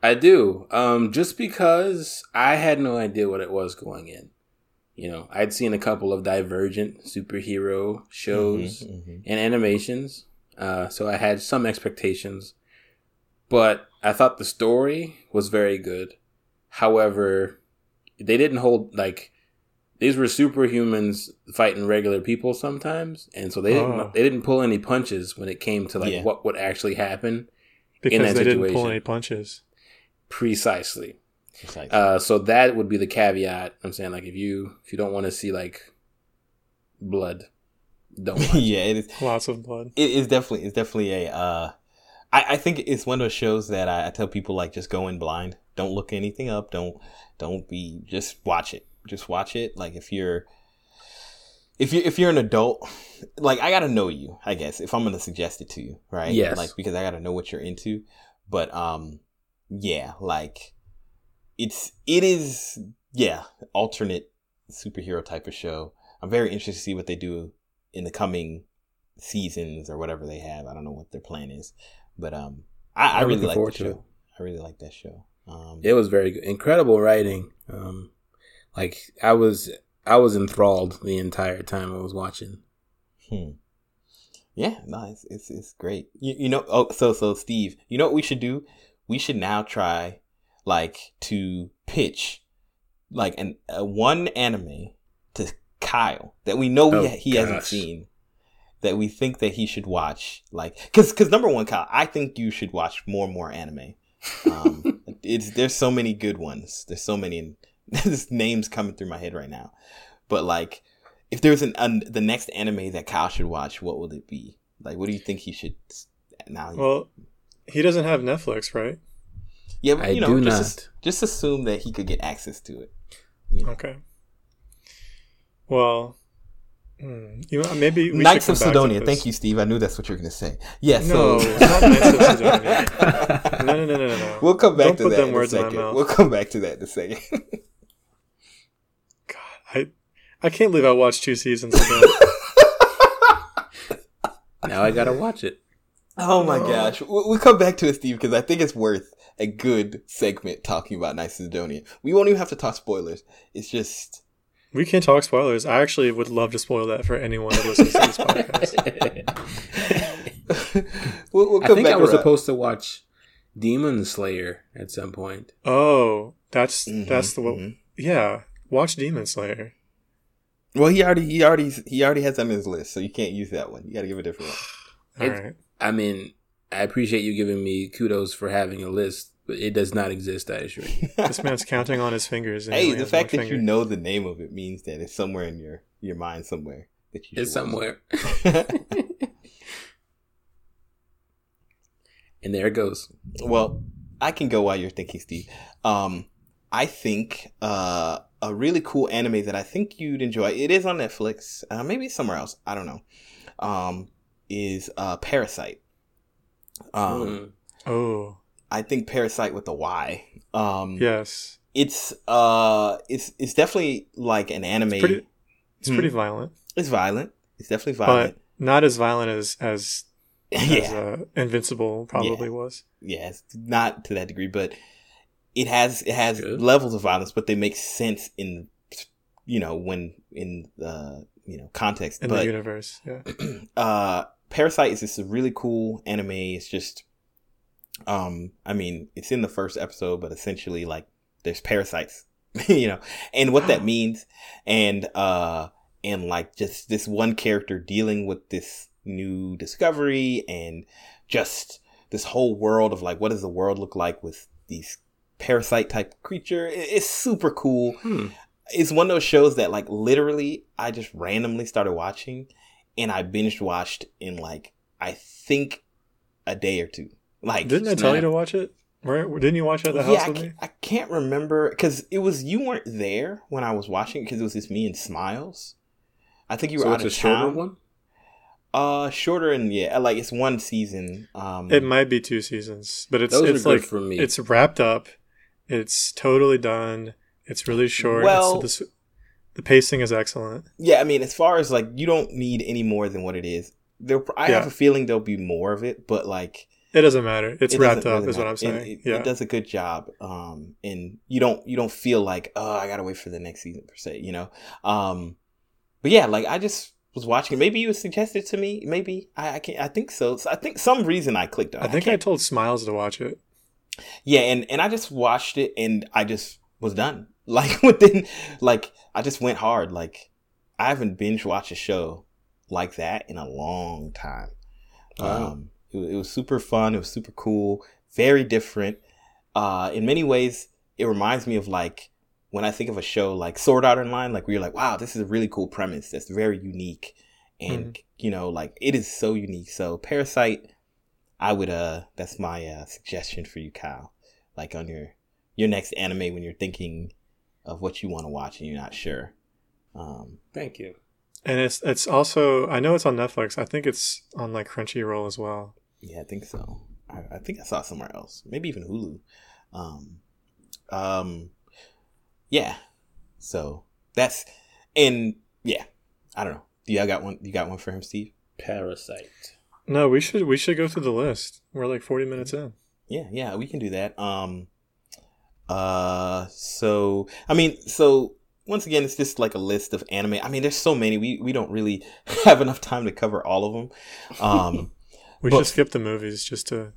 I do. Um, just because I had no idea what it was going in. You know, I'd seen a couple of divergent superhero shows Mhm, mhm. and animations, uh, so I had some expectations. But I thought the story was very good. However, they didn't hold like these were superhumans fighting regular people sometimes, and so they didn't Oh. they didn't pull any punches when it came to like Yeah. what would actually happen because that they didn't pull situation. any punches. precisely. It's Uh, so that would be the caveat. I'm saying like if you if you don't want to see like blood, don't. Watch. yeah, it is. Lots of blood. It is definitely. It's definitely a. Uh, I, I think it's one of those shows that I, I tell people like just go in blind. Don't look anything up. Don't don't be. Just watch it. Just watch it. Like if you're. If you if you're an adult, like I gotta know you, I guess. If I'm gonna suggest it to you, right? Yes. Like because I gotta know what you're into. But um, yeah, like it's it is yeah alternate superhero type of show. I'm very interested to see what they do in the coming seasons or whatever they have. I don't know what their plan is, but um, I, I really like the show. it. I really like that show. Um, It was very good, incredible writing. Um, like I was I was enthralled the entire time I was watching. Hmm. Yeah, no, it's it's, it's great. You, you know, oh, so so Steve, you know what we should do? We should now try like to pitch like an a one anime to Kyle that we know Oh, we, he hasn't seen that we think that he should watch. Like, cause cause number one, Kyle, I think you should watch more and more anime. Um, it's there's so many good ones. There's so many. There's names coming through my head right now, but like if there's an, an the next anime that Kyle should watch, what would it be? Like, what do you think he should? Now, Well, he doesn't have Netflix, right? Yeah, but, I you know, do just not. just assume that he could get access to it. You know? Okay. Well, hmm, you know, maybe we Knights of come Sidonia. Thank you, Steve. I knew that's what you were going to say. Yeah. No, so not Knights of Sidonia. No, no, no, no, no, no. we'll come back Don't to put that them in words a in my second. mouth. We'll come back to that in a second. God, I, I can't believe I watched two seasons of that. Now I gotta watch it. oh my gosh, we'll, we'll come back to it, Steve, because I think it's worth a good segment talking about Knights of Sidonia. We won't even have to talk spoilers. It's just. we can't talk spoilers. I actually would love to spoil that for anyone who listens to this podcast. we'll, we'll I think back I was around. supposed to watch Demon Slayer at some point. Oh, that's Mhm, that's the mhm. yeah. Watch Demon Slayer. Well, he already he already he already has that on his list, so you can't use that one. You got to give a different one. All It's- right. I mean, I appreciate you giving me kudos for having a list, but it does not exist, I assure you. This man's counting on his fingers. and hey, the fact one that you know the name of it means that it's somewhere in your your mind somewhere that you It's somewhere. and there it goes. well, I can go while you're thinking, Steve. Um, I think uh, a really cool anime that I think you'd enjoy. It is on Netflix, uh, maybe somewhere else. I don't know. Um, is uh, Parasyte. Um, Mm. Oh I think Parasyte with a Y. Um, yes, it's uh, it's it's definitely like an anime. it's pretty. It's Hmm. pretty violent, It's violent. It's definitely violent. but not as violent as as, as uh, Invincible probably was. yeah, not to that degree, but it has it has Good. levels of violence, but they make sense in you know when in the you know context. in but the universe. Yeah. uh Parasyte is this really cool anime. It's just um I mean, it's in the first episode, but essentially like there's parasites, you know, and what that means and uh and like just this one character dealing with this new discovery and just this whole world of like what does the world look like with these parasite type creature. It's super cool Hmm. it's one of those shows that like literally I just randomly started watching and I binge watched in like I think a day or two. Like Didn't I tell you to watch it? Right? didn't you watch it at the yeah, house I with me? I can't remember because it was you weren't there when I was watching because it was just me and Smiles. I think you were So out it's a of shorter town. one? Uh, shorter and yeah, like it's one season. Um, It might be two seasons, but it's Those it's like for me. it's wrapped up. It's totally done. It's really short. Well- it's, the, the pacing is excellent. yeah, I mean, as far as like you don't need any more than what it is. There, I Yeah. have a feeling there'll be more of it, but like It doesn't matter. It's it wrapped up, really is what I'm saying. It, yeah. it does a good job, um, and you don't you don't feel like oh I gotta wait for the next season per se, you know. Um, but yeah, like I just was watching. it. Maybe you suggested to me. Maybe I I can't. I think so. So I think some reason I clicked on. I think I can't- told Smiles to watch it. Yeah, and and I just watched it and I just was done. Like within like I just went hard. Like I haven't binge watched a show like that in a long time. Wow. Um it, it was super fun, it was super cool, very different. Uh in many ways it reminds me of like when I think of a show like Sword Art Online, like you're like, wow, this is a really cool premise that's very unique. And you know, like it is so unique. So Parasyte, I would uh that's my uh suggestion for you, Kyle. Like on your your next anime when you're thinking of what you want to watch and you're not sure. Um Thank you. And it's it's also I know it's on Netflix. I think it's on like Crunchyroll as well. Yeah, I think so. I, I think I saw it somewhere else, maybe even Hulu. Um, um, yeah. So that's and yeah, I don't know. Do y'all got one? You got one for him, Steve? Parasyte. No, we should we should go through the list. We're like forty minutes in. Yeah, yeah, we can do that. Um, uh, so I mean, so once again, it's just like a list of anime. I mean, there's so many. We we don't really have enough time to cover all of them. Um. We But- should skip the movies just to.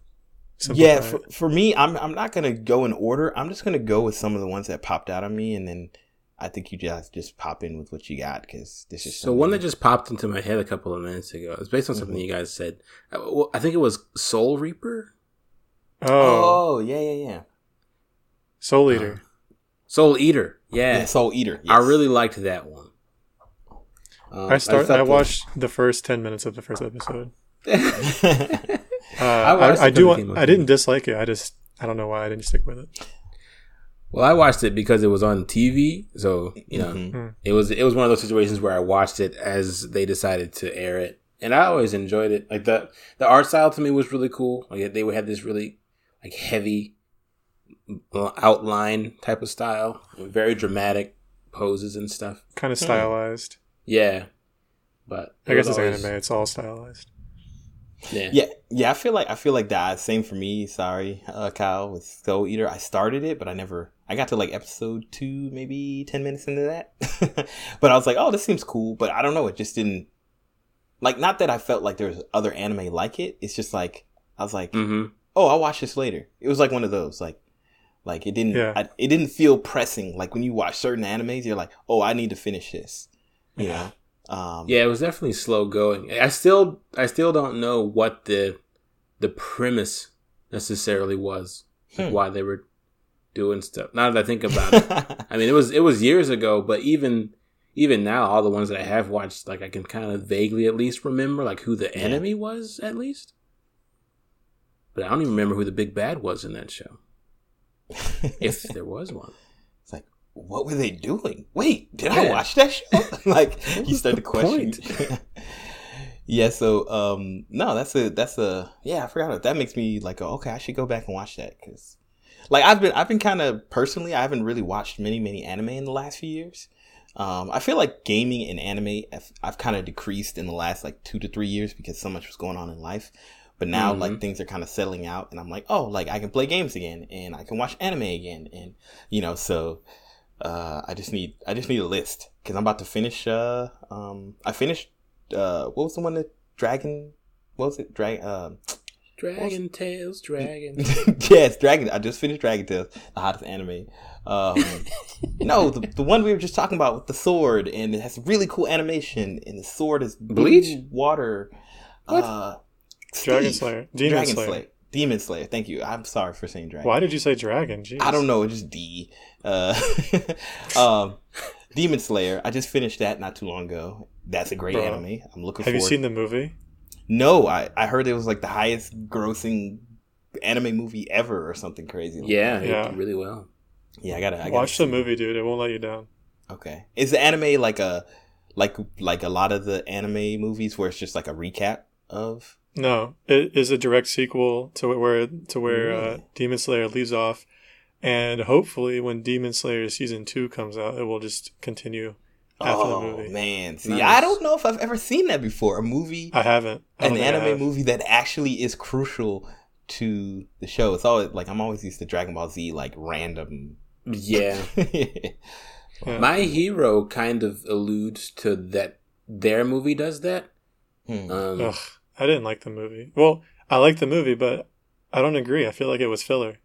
yeah for, for me i'm i'm not gonna go in order i'm just gonna go with some of the ones that popped out on me and then i think you guys just pop in with what you got because this is So one that just popped into my head a couple of minutes ago. It's based on something you guys said. Uh, well, I think it was Soul Reaper. oh, oh yeah yeah yeah Soul Eater. Soul Eater. yeah, Yeah. soul eater I really liked that one. Um, I start. thought I, watched the first ten minutes of the first episode. Uh, I I, I, do. when it came Want. I didn't dislike it. I just. I don't know why I didn't stick with it. Well, I watched it because it was on TV, so you know Mhm. it was it was one of those situations where I watched it as they decided to air it, and I always enjoyed it. Like the the art style to me was really cool. Like they would have this really like heavy uh, outline type of style, very dramatic poses and stuff. Kind of Hmm. stylized. Yeah, but I guess it's always- anime. It's all stylized. Yeah, yeah yeah i feel like i feel like that same for me sorry uh kyle with soul eater i started it but i never i got to like episode two maybe 10 minutes into that but i was like oh this seems cool but i don't know it just didn't like not that i felt like there was other anime like it it's just like i was like mm-hmm. oh, I'll watch this later. It was like one of those, like, like it didn't, Yeah. I, it didn't feel pressing. Like when you watch certain animes, you're like, oh, I need to finish this. You know, um, Yeah, it was definitely slow going. I still I still don't know what the the premise necessarily was, like Hmm. why they were doing stuff. Now that I think about it, I mean, it was it was years ago, but even even now, all the ones that I have watched, like I can kind of vaguely at least remember like who the Yeah. enemy was at least. But I don't even remember who the big bad was in that show, if there was one. it's like, what were they doing? Wait, did I watch that show? like you start to question. yeah. So, um, no, that's a that's a yeah. I forgot it. That makes me like, oh, okay, I should go back and watch that because, like, I've been I've been kind of personally, I haven't really watched many many anime in the last few years. Um, I feel like gaming and anime, I've, I've kind of decreased in the last like two to three years because so much was going on in life. But now, Mhm. like things are kind of settling out, and I'm like, oh, like I can play games again, and I can watch anime again, and you know, so uh, I just need I just need a list because I'm about to finish. Uh, um, I finished. Uh, what was the one that Dragon? What was it? Dragon. Uh, Dragon Tales, Dragon. yes, Dragon. I just finished Dragon Tales, the hottest anime. Um, no, the, the one we were just talking about with the sword, and it has really cool animation, and the sword is Bleach? water. What? Uh, Dragon Slayer. Demon Dragon Slayer. Slayer. Demon Slayer. Thank you. I'm sorry for saying dragon. Why did you say dragon? Jeez. I don't know. It's just D. Uh, um, Demon Slayer. I just finished that not too long ago. That's a great Bro. anime. I'm looking Have you seen the movie? No, I I heard it was like the highest grossing anime movie ever or something crazy. like Yeah, that. Yeah. really well. yeah. I gotta. I gotta Watch the see it. movie, dude. It won't let you down. Okay. Is the anime like a like like a lot of the anime movies where it's just like a recap of? No, it is a direct sequel to where to where uh, Demon Slayer leaves off, and hopefully, when Demon Slayer season two comes out, it will just continue after oh the movie. man, see, Nice. I don't know if I've ever seen that before. A movie, I haven't. I an don't think I anime have. movie that actually is crucial to the show. It's always like I'm always used to Dragon Ball Z like random. Yeah. Yeah. My Hero kind of alludes to that their movie does that. Hmm. Um, Ugh, I didn't like the movie. Well, I like the movie, but I don't agree. I feel like it was filler.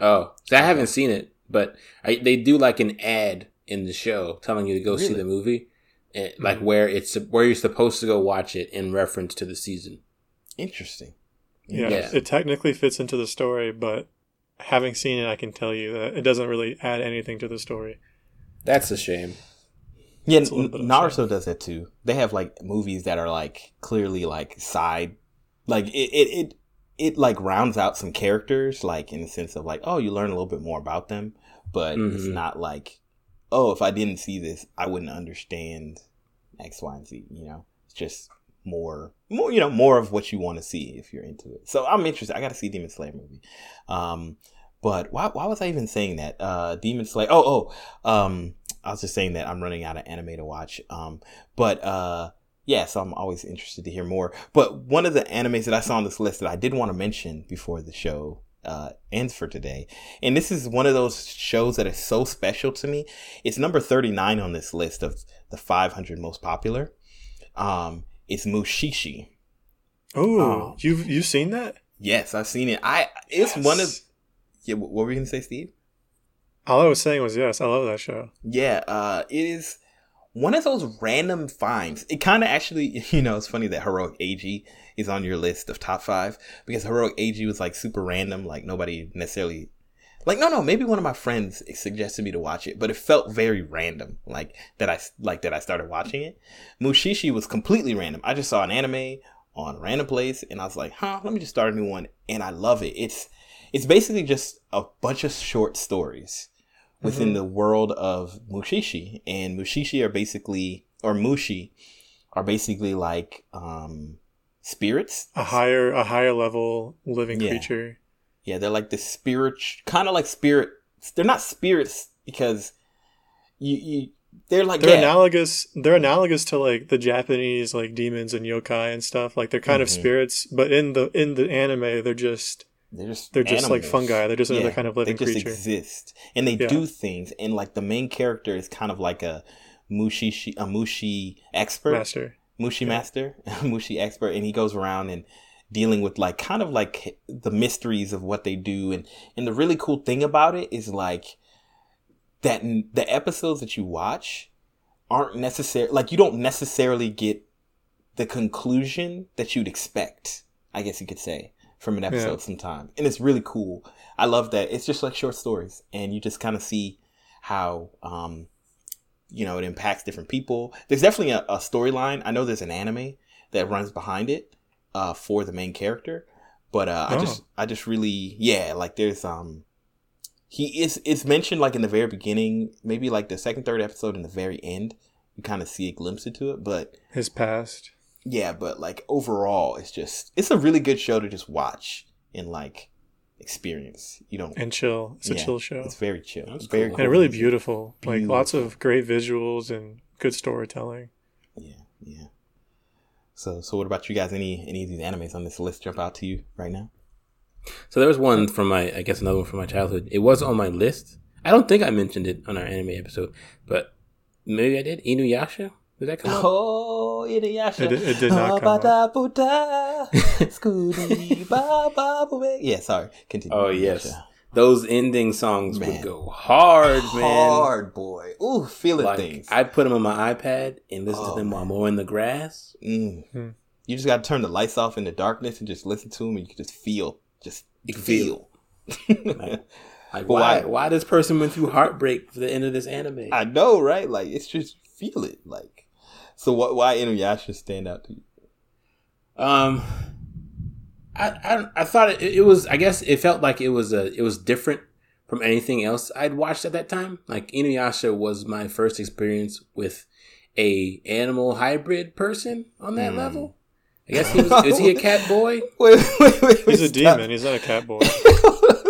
Oh, so I haven't seen it, but I, they do like an ad in the show telling you to go see the movie, and, like where it's where you're supposed to go watch it in reference to the season. Interesting. Yeah, Yeah. it technically fits into the story, but having seen it, I can tell you that it doesn't really add anything to the story. That's a shame. Yeah, It's a little bit of a Naruto does that too. They have like movies that are like clearly like side, like it, it, it, it like rounds out some characters, like in the sense of like, oh, you learn a little bit more about them, but it's Mhm. not like, oh, if I didn't see this, I wouldn't understand X, Y, and Z. You know, it's just more, more, you know, more of what you want to see if you're into it. So I'm interested. I got to see Demon Slayer movie. Um, but why, why was I even saying that? Uh, Demon Slayer. Oh, oh, um, I was just saying that I'm running out of anime to watch. Um, but uh, yeah, so I'm always interested to hear more. But one of the animes that I saw on this list that I did want to mention before the show uh, ends for today, and this is one of those shows that is so special to me. It's number 39 on this list of the 500 most popular. Um, it's Mushishi. Oh, Oh. you've you've seen that? Yes, I've seen it. I it's one of yeah. What were you gonna say, Steve? All I was saying was yes, I love that show. Yeah, uh, it is one of those random finds. It kind of actually, you know, it's funny that Heroic Age is on your list of top five because Heroic Age was like super random. Like nobody necessarily, like, no, no, maybe one of my friends suggested me to watch it, but it felt very random. Like that I, like that I started watching it. Mushishi was completely random. I just saw an anime on random place and I was like, huh, let me just start a new one. And I love it. It's, it's basically just a bunch of short stories within the world of Mushishi. And Mushishi are basically, or Mushi are basically like um spirits. A higher a higher level living Yeah. creature. Yeah, they're like the spirit, kind of like spirit. They're not spirits because you, you they're like They're yeah, analogous they're analogous to like the Japanese like demons and yokai and stuff. Like they're kind of Mhm. spirits, but in the in the anime they're just they're just they're just like fungi. They're just another kind of living creature. they just creature. exist and they Yeah. do things and like the main character is kind of like a mushi a Mushi expert Master. Mushi Yeah. master, Mushi expert, and he goes around and dealing with like kind of like the mysteries of what they do, and and the really cool thing about it is like that the episodes that you watch aren't necessary. Like you don't necessarily get the conclusion that you'd expect. I guess you could say from an episode sometime, and it's really cool. I love that. It's just like short stories, and you just kind of see how um you know it impacts different people there's definitely a, a storyline i know there's an anime that runs behind it uh for the main character but uh i Oh. just i just really yeah like there's um he is it's mentioned like in the very beginning maybe like the second third episode in the very end you kind of see a glimpse into it but His past. Yeah but like overall it's just it's a really good show to just watch and like experience you don't And chill. It's a Yeah, chill show. it's very chill That's it's very cool. and really cozy. beautiful. Like lots of great visuals and good storytelling. Yeah, yeah. So, so what about you guys? Any any of these animes on this list jump out to you right now? So there was one from my, I guess another one from my childhood. It was on my list. I don't think I mentioned it on our anime episode, but maybe I did. Inuyasha. Did that come up? Oh, Inuyasha. It did- it did not come up. Yeah, sorry. Continue. Oh yes, Inuyasha. those ending songs Man. would go hard, man. Hard boy. Ooh, feeling Like things. I'd put them on my iPad and listen Oh, to them while man. mowing the grass. Mm. Hmm. You just got to turn the lights off in the darkness and just listen to them, and you can just feel, just You can feel. Like, Like why? why- Why this person went through heartbreak for the end of this anime? I know, right? Like it's just feel it. Like, so what? Why Inuyasha stand out to you? Um, I I, I thought it, it was. I guess it felt like it was a. It was different from anything else I'd watched at that time. Like Inuyasha was my first experience with a animal hybrid person on that Hmm. level. I guess he was. is he a cat boy? Wait, wait, wait. He's a stop. demon. He's not a cat boy.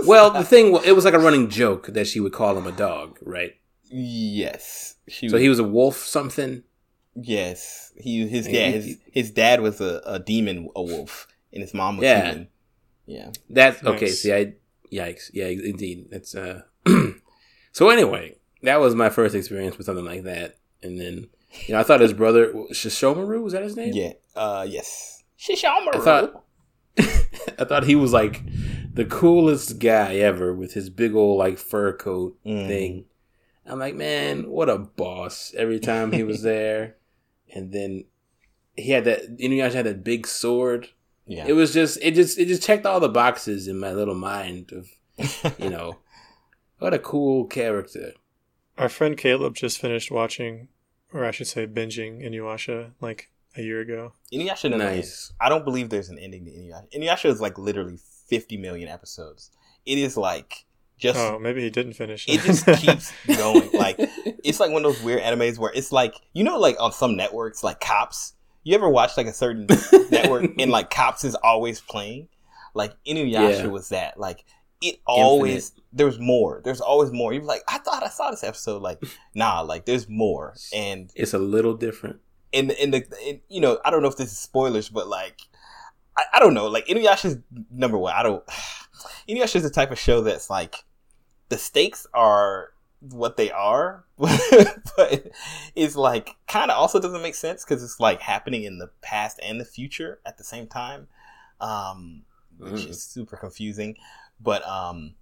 Well, the thing it was like a running joke that she would call him a dog, right? yes, she. So he was a wolf something. Yes, he his And yeah he- his, his dad was a, a demon, a wolf, and his mom was Yeah. human. Yeah. That's okay. See, I yikes. Yeah, indeed. That's uh. so anyway, that was my first experience with something like that, and then you know I thought his brother Sesshomaru was that his name? Yeah. Uh. Yes. Sesshomaru. I thought I thought he was like the coolest guy ever with his big old like fur coat Mhm. thing. I'm like, man, what a boss! Every time he was there, and then he had that. Inuyasha had that big sword. Yeah. It was just, it just, it just checked all the boxes in my little mind of, you know, what a cool character. Our friend Caleb just finished watching, or I should say, binging Inuyasha like a year ago. Inuyasha never Nice. ends. I don't believe there's an ending to Inuyasha. Inuyasha is like literally 50 million episodes. It is like just Oh, maybe he didn't finish. it it just keeps going. Like it's like one of those weird animes where it's like you know like on some networks like Cops. You ever watch like a certain network and like Cops is always playing? Like Inuyasha Yeah. was that. Like it always there was more. There's always more. You're like, I thought I saw this episode. Like, nah, like there's more. And It's a little different. in in the in, you know I don't know if this is spoilers, but like I, I don't know. Like Inuyasha's number one. I don't. Inuyasha is the type of show that's like the stakes are what they are, but it's like kind of also doesn't make sense because it's like happening in the past and the future at the same time, um, which Mm. is super confusing. But um,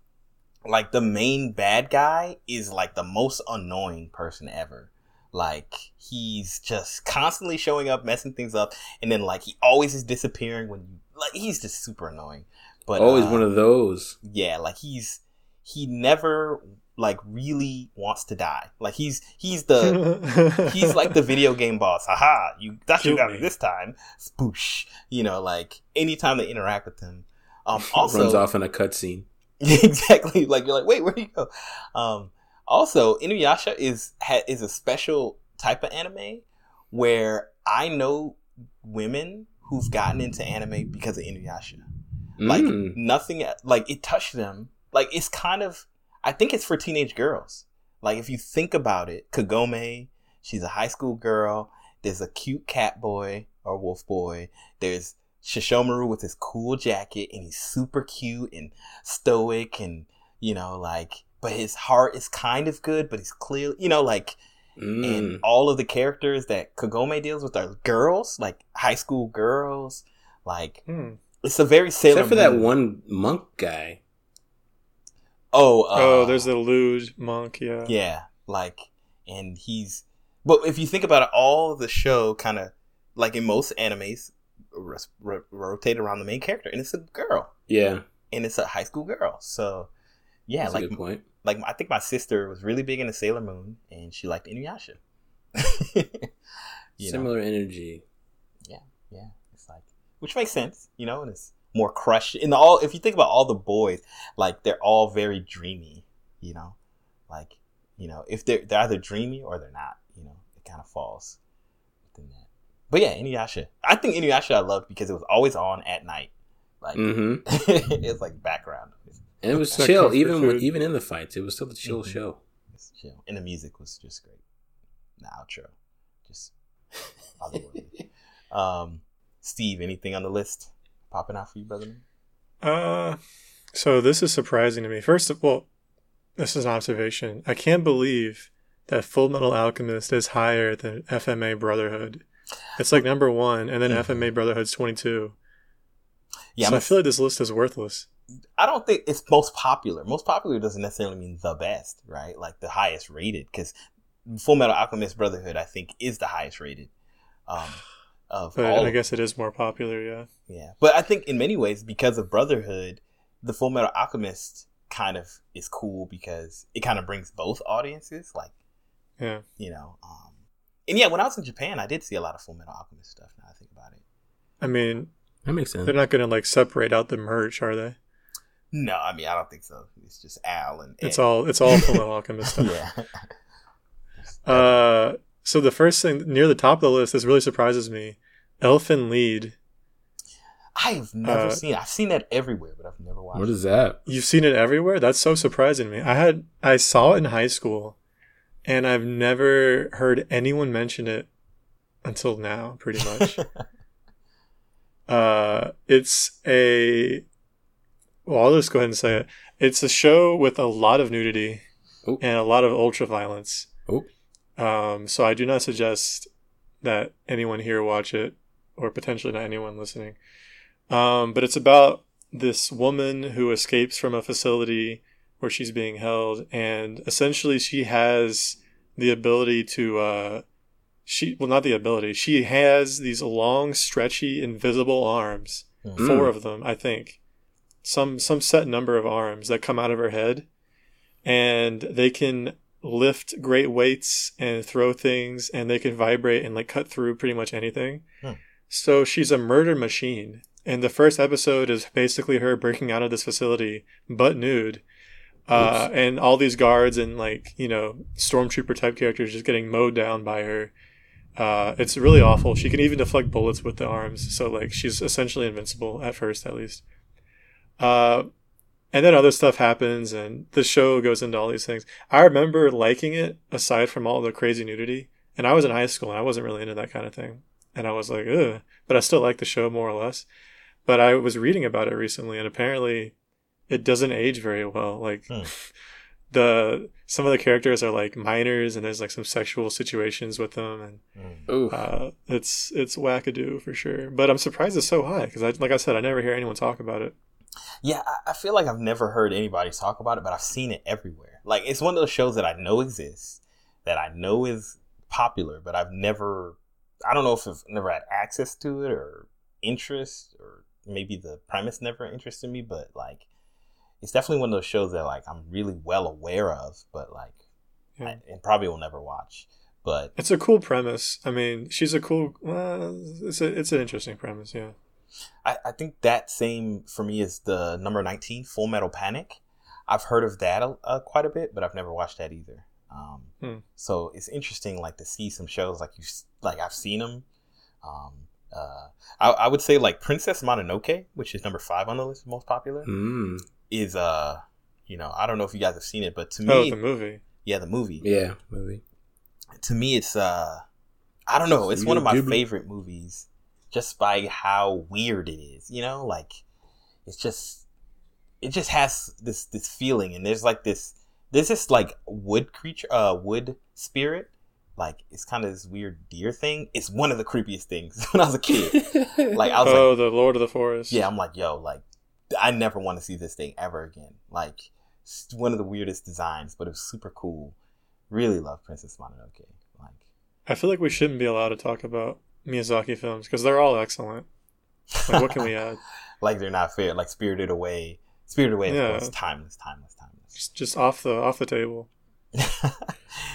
like the main bad guy is like the most annoying person ever. Like he's just constantly showing up, messing things up, and then like he always is disappearing when you like he's just super annoying. But Always uh, one of those. yeah, like he's he never like really wants to die. Like he's he's the he's like the video game boss. Haha, you thought you got me. me this time. Spoosh. You know, like anytime they interact with him. Um also runs off in a cutscene. exactly. Like you're like, wait, where do you go? Um, also, Inuyasha is ha- is a special type of anime where I know women who've gotten into anime because of Inuyasha. Like Mm. nothing, like it touched them. Like it's kind of, I think it's for teenage girls. Like if you think about it, Kagome, she's a high school girl. There's a cute cat boy or wolf boy. There's Sesshomaru with his cool jacket and he's super cute and stoic and you know like but his heart is kind of good but he's clear you know like Mm. and all of the characters that Kagome deals with are girls like high school girls like Hmm. It's a very Sailor Except for that Moon. one monk guy. oh uh, oh, there's the lewd monk. Yeah. yeah like and he's but if you think about it all the show kind of like in most animes ros- ro- rotate around the main character and it's a girl Yeah, and it's a high school girl so yeah that's like a good point. like I think my sister was really big into Sailor Moon and she liked Inuyasha. you know, Similar energy. yeah, it's like which makes sense, you know, and it's more crushed. In the all, if you think about all the boys, like they're all very dreamy, you know, like you know, if they're they're either dreamy or they're not, you know, it kind of falls within that. But yeah, Inuyasha, I think Inuyasha I loved because it was always on at night, like mm-hmm. it's like background. And it was It's like chill, even when, food. even in the fights. It was still a chill Mhm. show. It's chill. And the music was just great. The outro. Just otherworldly. um Steve, anything on the list popping out for you, brother? Uh, so this is surprising to me. First of all, this is an observation. I can't believe that Full Metal Alchemist is higher than FMA Brotherhood. It's like number one, and then Mhm. FMA Brotherhood's twenty two. Yeah, so I'm feel like this list is worthless. I don't think it's most popular. Most popular doesn't necessarily mean the best, right? Like the highest rated, because Full Metal Alchemist Brotherhood, I think, is the highest rated. Um, of But all I guess it is more popular. Yeah. Yeah, but I think in many ways, because of Brotherhood, the Full Metal Alchemist kind of is cool because it kind of brings both audiences. Like, Yeah. you know, um, and yeah, when I was in Japan, I did see a lot of Full Metal Alchemist stuff. Now I think about it. I mean, That makes sense. they're not going to like separate out the merch, are they? No, I mean I don't think so. It's just Al and It's all it's all Full Metal Alchemist stuff. yeah. Uh, so the first thing near the top of the list, this really surprises me. Elfen Lied. I've never Uh, seen. It. I've seen that everywhere, but I've never watched. What it. is that? You've seen it everywhere. That's so surprising to me. I had I saw it in high school, and I've never heard anyone mention it until now. Pretty much. uh, it's a. Well, I'll just go ahead and say it. It's a show with a lot of nudity Oh. and a lot of ultra violence. Um, so I do not suggest that anyone here watch it, or potentially not anyone listening. Um, but it's about this woman who escapes from a facility where she's being held, and essentially she has the ability to. Uh, she well, not the ability. She has these long, stretchy, invisible arms. Mm. Four of them, I think. Some some set number of arms that come out of her head, and they can lift great weights and throw things, and they can vibrate and like cut through pretty much anything. Hmm. So she's a murder machine. And the first episode is basically her breaking out of this facility, butt nude, uh, and all these guards and like you know stormtrooper type characters just getting mowed down by her. Uh, it's really awful. She can even deflect bullets with the arms, so like she's essentially invincible at first, at least. Uh, and then other stuff happens, and the show goes into all these things. I remember liking it aside from all the crazy nudity, and I was in high school and I wasn't really into that kind of thing, and I was like, ugh, but I still like the show more or less. But I was reading about it recently, and apparently, it doesn't age very well. Like Hmm. the some of the characters are like minors, and there's like some sexual situations with them, and Mm. Ooh. uh, it's it's wackadoo for sure. But I'm surprised it's so high because, I, like I said, I never hear anyone talk about it. Yeah, I- I feel like I've never heard anybody talk about it, but I've seen it everywhere. Like it's one of those shows that I know exists, that I know is popular, but I've never. I don't know if I've never had access to it or interest, or maybe the premise never interested me. But like, it's definitely one of those shows that like I'm really well aware of, but like, Yeah. I, and probably will never watch. But It's a cool premise. I mean, she's a cool. Uh, it's a it's an interesting premise. Yeah. I, I think that same for me is the number 19 full metal panic i've heard of that uh, quite a bit but i've never watched that either um, Hmm. so it's interesting like to see some shows like you like i've seen them um, uh, I, I would say like princess mononoke which is number five on the list most popular Mm. is uh you know i don't know if you guys have seen it but to me Oh, the movie. yeah the movie Yeah, movie. to me it's uh i don't know it's one of my Ghibli. favorite movies just by how weird it is you know? Like it's just it just has this this feeling and there's like this there's this like wood creature uh wood spirit. Like it's kind of this weird deer thing. It's one of the creepiest things when i was a kid. Like i was like Oh, the Lord of the Forest. yeah i'm like yo like i never want to see this thing ever again. Like one of the weirdest designs but it was super cool. Really love princess mononoke like I feel like we shouldn't be allowed to talk about Miyazaki films because they're all excellent. Like, what can we add? like they're not fair. Like Spirited Away, Spirited Away, of Yeah. course, timeless, timeless, timeless. Just, just off the off the table.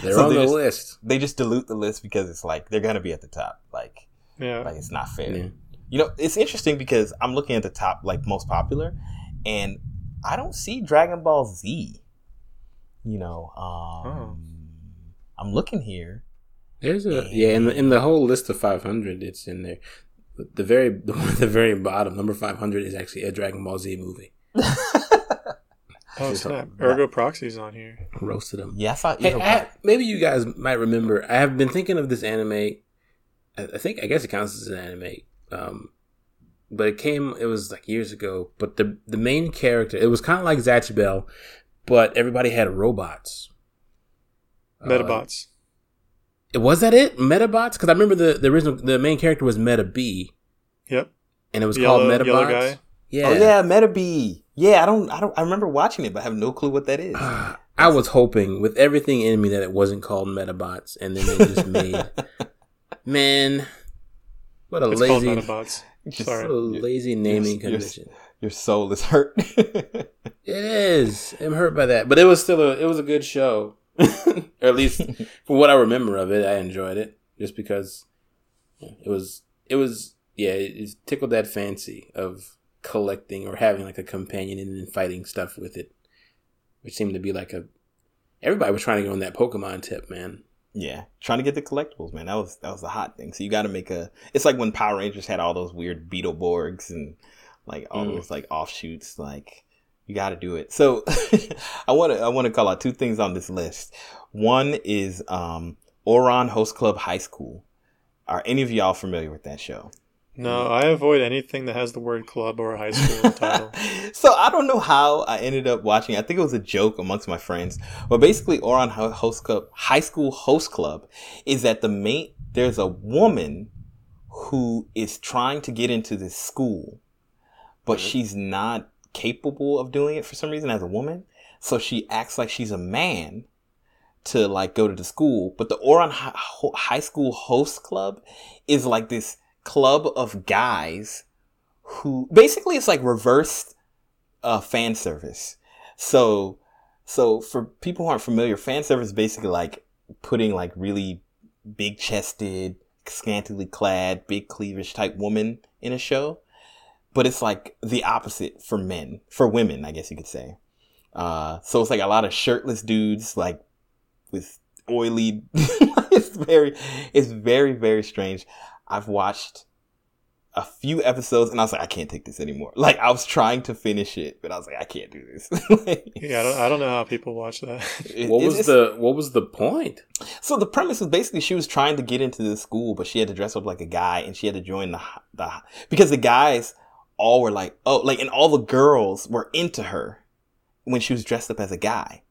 They're So on they the just- list. They just dilute the list because it's like they're gonna be at the top. Like, Yeah. like it's not fair. Yeah. You know, it's interesting because I'm looking at the top, like most popular, and I don't see Dragon Ball Z. You know, um, Oh. I'm looking here. There's a yeah in the in the whole list of 500, it's in there. The- The very the one at the very bottom, number 500, is actually a Dragon Ball Z movie. Oh snap! a- Ergo Proxy's on here. Roasted them. yeah, I thought. Hey, I, maybe you guys might remember. I have been thinking of this anime. I I think I guess it counts as an anime. Um, but it came. It was like years ago. But the the main character, it was kind of like Zatch Bell, but everybody had robots. Uh, Medabots. Was that it? Medabots? Because I remember the the original the main character was Metabee, yep. and it was The called yellow- Medabots. guy? Yeah. Oh yeah, Metabee. Yeah, I don't, I don't, I remember watching it, but I have no clue what that is. I was hoping with everything in me that it wasn't called Medabots, and then they just made man. What a It's lazy, Medabots. Just- what Sorry. a lazy naming You're- you're- convention. Your soul is hurt. It is. I'm hurt by that, but it was still a it was a good show, or at least from what I remember of it, I enjoyed it just because it was it was yeah it, tickled that fancy of collecting or having like a companion and then fighting stuff with it, which seemed to be like a everybody was trying to go on that Pokemon tip, man. Yeah, trying to get the collectibles, man. That was that was the hot thing. So you got to make a. It's like when Power Rangers had all those weird Beetleborgs and like all Mm. those like offshoots. Like you got to do it. So I want to I want to call out two things on this list. One is um Ouran Host Club High School. Are any of y'all familiar with that show? No, I avoid anything that has the word club or high school in the title. so I don't know how I ended up watching. I think it was a joke amongst my friends. But basically, Ouran Host Club, High School Host Club, is that the main. There's a woman who is trying to get into this school, but she's not capable of doing it for some reason as a woman. So she acts like she's a man to like go to the school. But the Ho- High School Host Club is like this club of guys who basically it's like reversed uh, fan service. So, so for people who aren't familiar, fan service is basically like putting like really big chested, scantily clad, big cleavage type woman in a show. But it's like the opposite for men, for women, I guess you could say. Uh, so it's like a lot of shirtless dudes, like with oily. it's very, it's very, very strange. I've watched a few episodes and I was like, I can't take this anymore. Like I was trying to finish it, but I was like, I can't do this. Like, Yeah, I don't, I don't know how people watch that. it- What it- was the What was the point? So the premise was basically she was trying to get into the school, but she had to dress up like a guy and she had to join the the because the guys all were like, oh, like and all the girls were into her when she was dressed up as a guy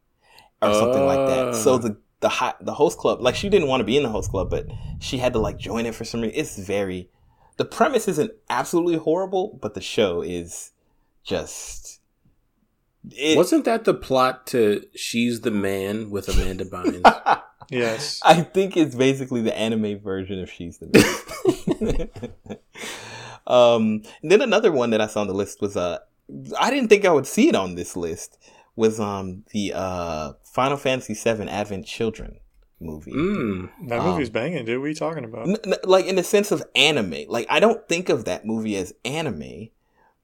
or something like that. So Ah. the the high, the host club, like she didn't want to be in the host club, but she had to like join it for some reason. It's very the premise isn't absolutely horrible, but the show is just it, Wasn't that the plot to She's the Man with Amanda Bynes? Yes. I think it's basically the anime version of She's the Man. um, and then another one that I saw on the list was uh, I didn't think I would see it on this list was um the uh Final Fantasy VII Advent Children movie. mm. That Um, movie's banging, dude. What are you talking about? N- n- like in the sense of anime. Like I don't think of that movie as anime,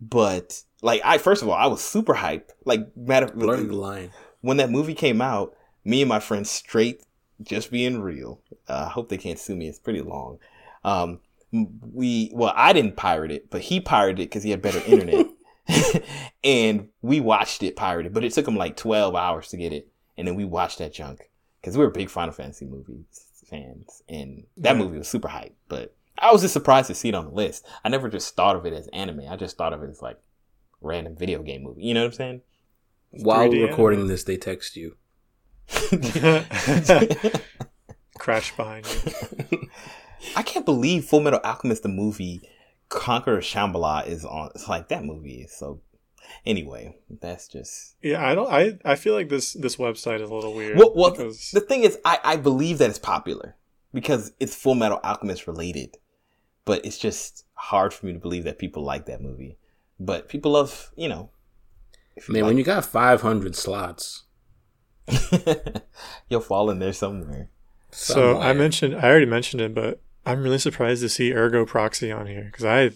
but like I first of all I was super hyped. Like matter Blurring the line. when that movie came out, me and my friends straight just being real. Uh, I hope they can't sue me. It's pretty long. Um, m- we well, I didn't pirate it, but he pirated it because he had better internet, and we watched it pirated. But it took him like twelve hours to get it, and then we watched that junk because we were big Final Fantasy movies fans, and that Yeah. movie was super hype. But I was just surprised to see it on the list. I never just thought of it as anime. I just thought of it as like random video game movie. You know what I'm saying? While 3D recording anime. this, they text you. Crash behind you. I can't believe Full Metal Alchemist the movie Conqueror of Shambhala is on. It's like that movie is so. Anyway, that's just Yeah, I don't. I I feel like this this website is a little weird. well. well because the thing is, I I believe that it's popular because it's Full Metal Alchemist related, but it's just hard for me to believe that people like that movie. But people love, you know. if Man, when you got 500 slots, you'll fall in there somewhere. so I mentioned I already mentioned it, but I'm really surprised to see Ergo Proxy on here because I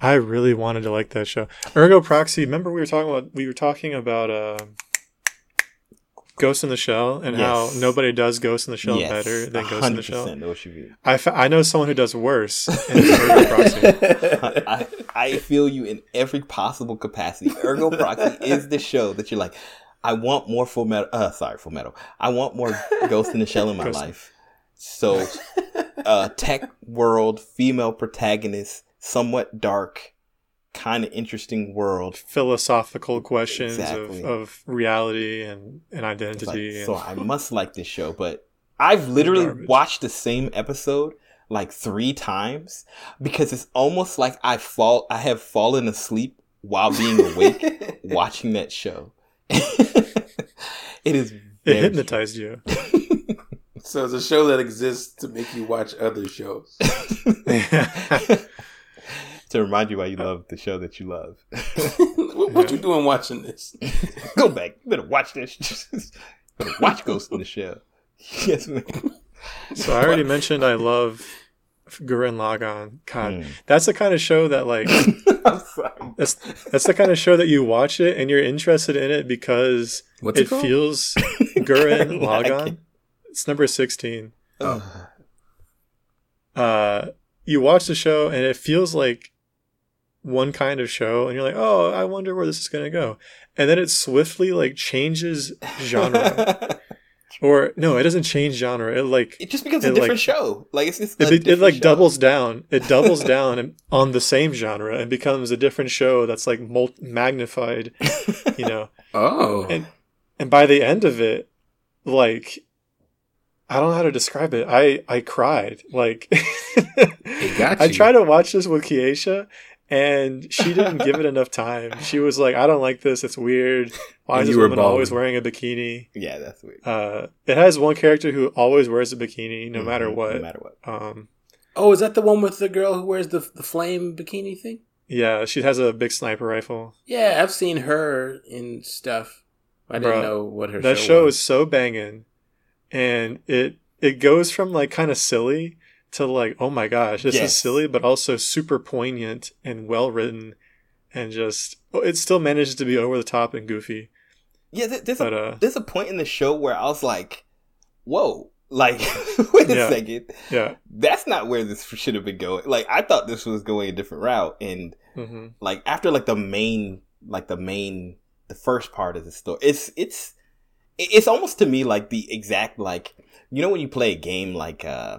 I really wanted to like that show. Ergo Proxy. Remember we were talking about we were talking about uh, Ghost in the Shell and how nobody does Ghost in the Shell Yes, better than Ghost in the Shell. 100% know what you mean. I, know someone who does worse. And it's Ergo Proxy. I, I feel you in every possible capacity. Ergo Proxy is the show that you're like, I want more full metal. Uh, sorry, full metal. I want more Ghost in the Shell in my Ghost- life. So, uh, tech world, female protagonist, somewhat dark, kind of interesting world. Philosophical questions Exactly. of, of reality and, and It's like, identity. so I must like this show, but I've literally Garbage. watched the same episode like three times because it's almost like I fall, I have fallen asleep while being awake watching that show. it is it hypnotized you. So it's a show that exists to make you watch other shows. to remind you why you love the show that you love. what, what you doing watching this? Go back. You better watch this. better watch Ghost in the Shell. Yes, man. So I already mentioned I love Gurren Lagann. God, Mm. that's the kind of show that like I'm sorry. that's that's the kind of show that you watch it and you're interested in it because What's it, it feels Gurren Lagann. It's number sixteen. Oh. Uh, you watch the show and it feels like one kind of show, and you're like, oh, I wonder where this is gonna go, and then it swiftly like changes genre, or no, it doesn't change genre. It like it just becomes It, a different like- show. Like it's, it's it, it like show. doubles down it doubles down on the same genre and becomes a different show that's like magnified you know Oh, and and by the end of it like i don't know how to describe it i i cried like got i tried to watch this with kiesha and she didn't give it enough time. She was like, "I don't like this. It's weird. Why And is this you were woman always wearing a bikini?" Yeah, that's weird. Uh, it has one character who always wears a bikini, no matter Mhm, what. No matter what. Um, Oh, is that the one with the girl who wears the the flame bikini thing? yeah, she has a big sniper rifle. Yeah, I've seen her in stuff. I didn't know what her that show, show was. is so banging, and it it goes from like kind of silly to like, oh my gosh, this Yes. is silly, but also super poignant and well written, and just oh, it still manages to be over the top and goofy. Yeah, there- there's But a uh, there's a point in the show where I was like, "Whoa!" Like, wait a Yeah. second, yeah, that's not where this should have been going. Like, I thought this was going a different route, and hmm like after like the main, like the main, the first part of the story, it's it's it- it's almost to me like the exact like you know when you play a game like uh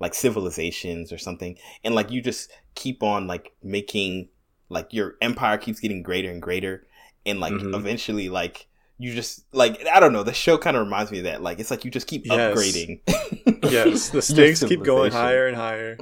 like civilizations or something and like you just keep on like making like your empire keeps getting greater and greater and like Mhm. eventually like you just like I don't know the show kind of reminds me of that like it's like you just keep Yes. upgrading yes, the stakes keep going higher and higher.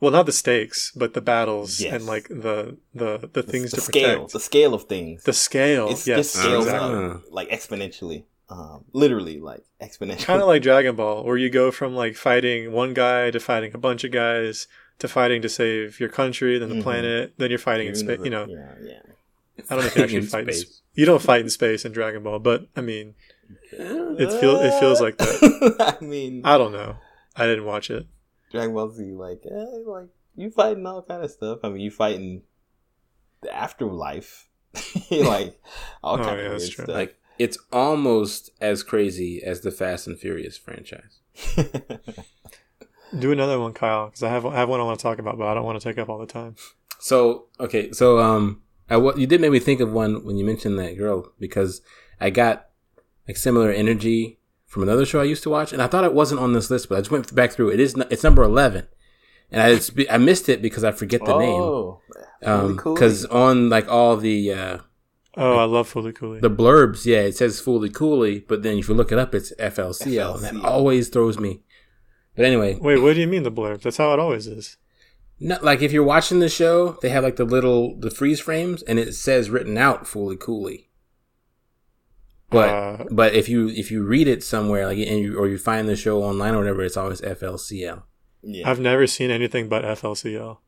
Well, not the stakes, but the battles Yes. and like the the the things the to scale protect. the scale of things The scale, it's yes, just scales exactly. up like exponentially um literally like exponentially kind of like Dragon Ball, where you go from like fighting one guy to fighting a bunch of guys to fighting to save your country, then the Mhm. planet, then you're fighting in space. You know, yeah yeah I don't know if you actually fight in space. space. you don't fight in space in Dragon Ball, but I mean, It feel- it feels like that. I mean, I don't know. I didn't watch it. Dragon Ball Z, like, eh, like you fighting all kind of stuff. I mean, you fighting the afterlife, like all Oh, kind yeah, of weird stuff. like it's almost as crazy as the Fast and Furious franchise. Do another one, Kyle, because I have I have one I want to talk about, but I don't want to take up all the time. So okay, so um, I wa- you did make me think of one when you mentioned that girl because I got like similar energy from another show I used to watch, and I thought it wasn't on this list, but I just went back through. It is it's number eleven, and I it's, I missed it because I forget the name. oh, Um, cool. because on like all the uh Oh, I love Fully Cooley. the blurbs, yeah, it says Fully Cooley, but then if you look it up, it's FLCL, and that always throws me. But anyway, Wait, what do you mean the blurb? That's how it always is. Not like if you're watching the show, they have like the little the freeze frames, and it says written out "fully coolly." But Uh, but if you if you read it somewhere like and you, or you find the show online or whatever, it's always FLCL. yeah, I've never seen anything but FLCL.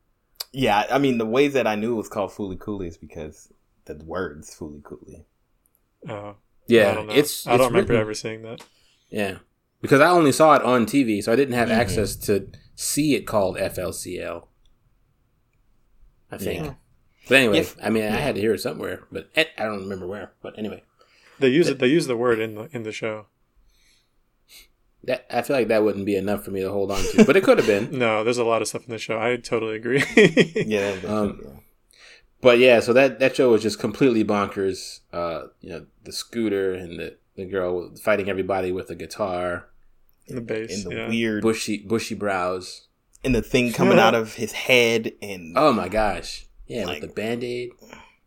yeah. I mean, the way that I knew it was called Fooly Cooley is because the words Fooly Cooley. Uh, Yeah, I don't it's I don't it's remember written- ever seeing that. Yeah, because I only saw it on TV, so I didn't have Mhm. access to see it called FLCL. I think. Yeah. But anyway, If- I mean, I had to hear it somewhere, but I I don't remember where. But anyway, They use it. They use the word in the in the show. that I feel like that wouldn't be enough for me to hold on to, but it could have been. No, there's a lot of stuff in the show. I totally agree. Yeah, Um. But yeah, so that that show was just completely bonkers. Uh, you know, the scooter and the the girl fighting everybody with a guitar, the bass. and the yeah. weird bushy bushy brows. and the thing coming out of his head and Oh my gosh, yeah, Like- with the band aid.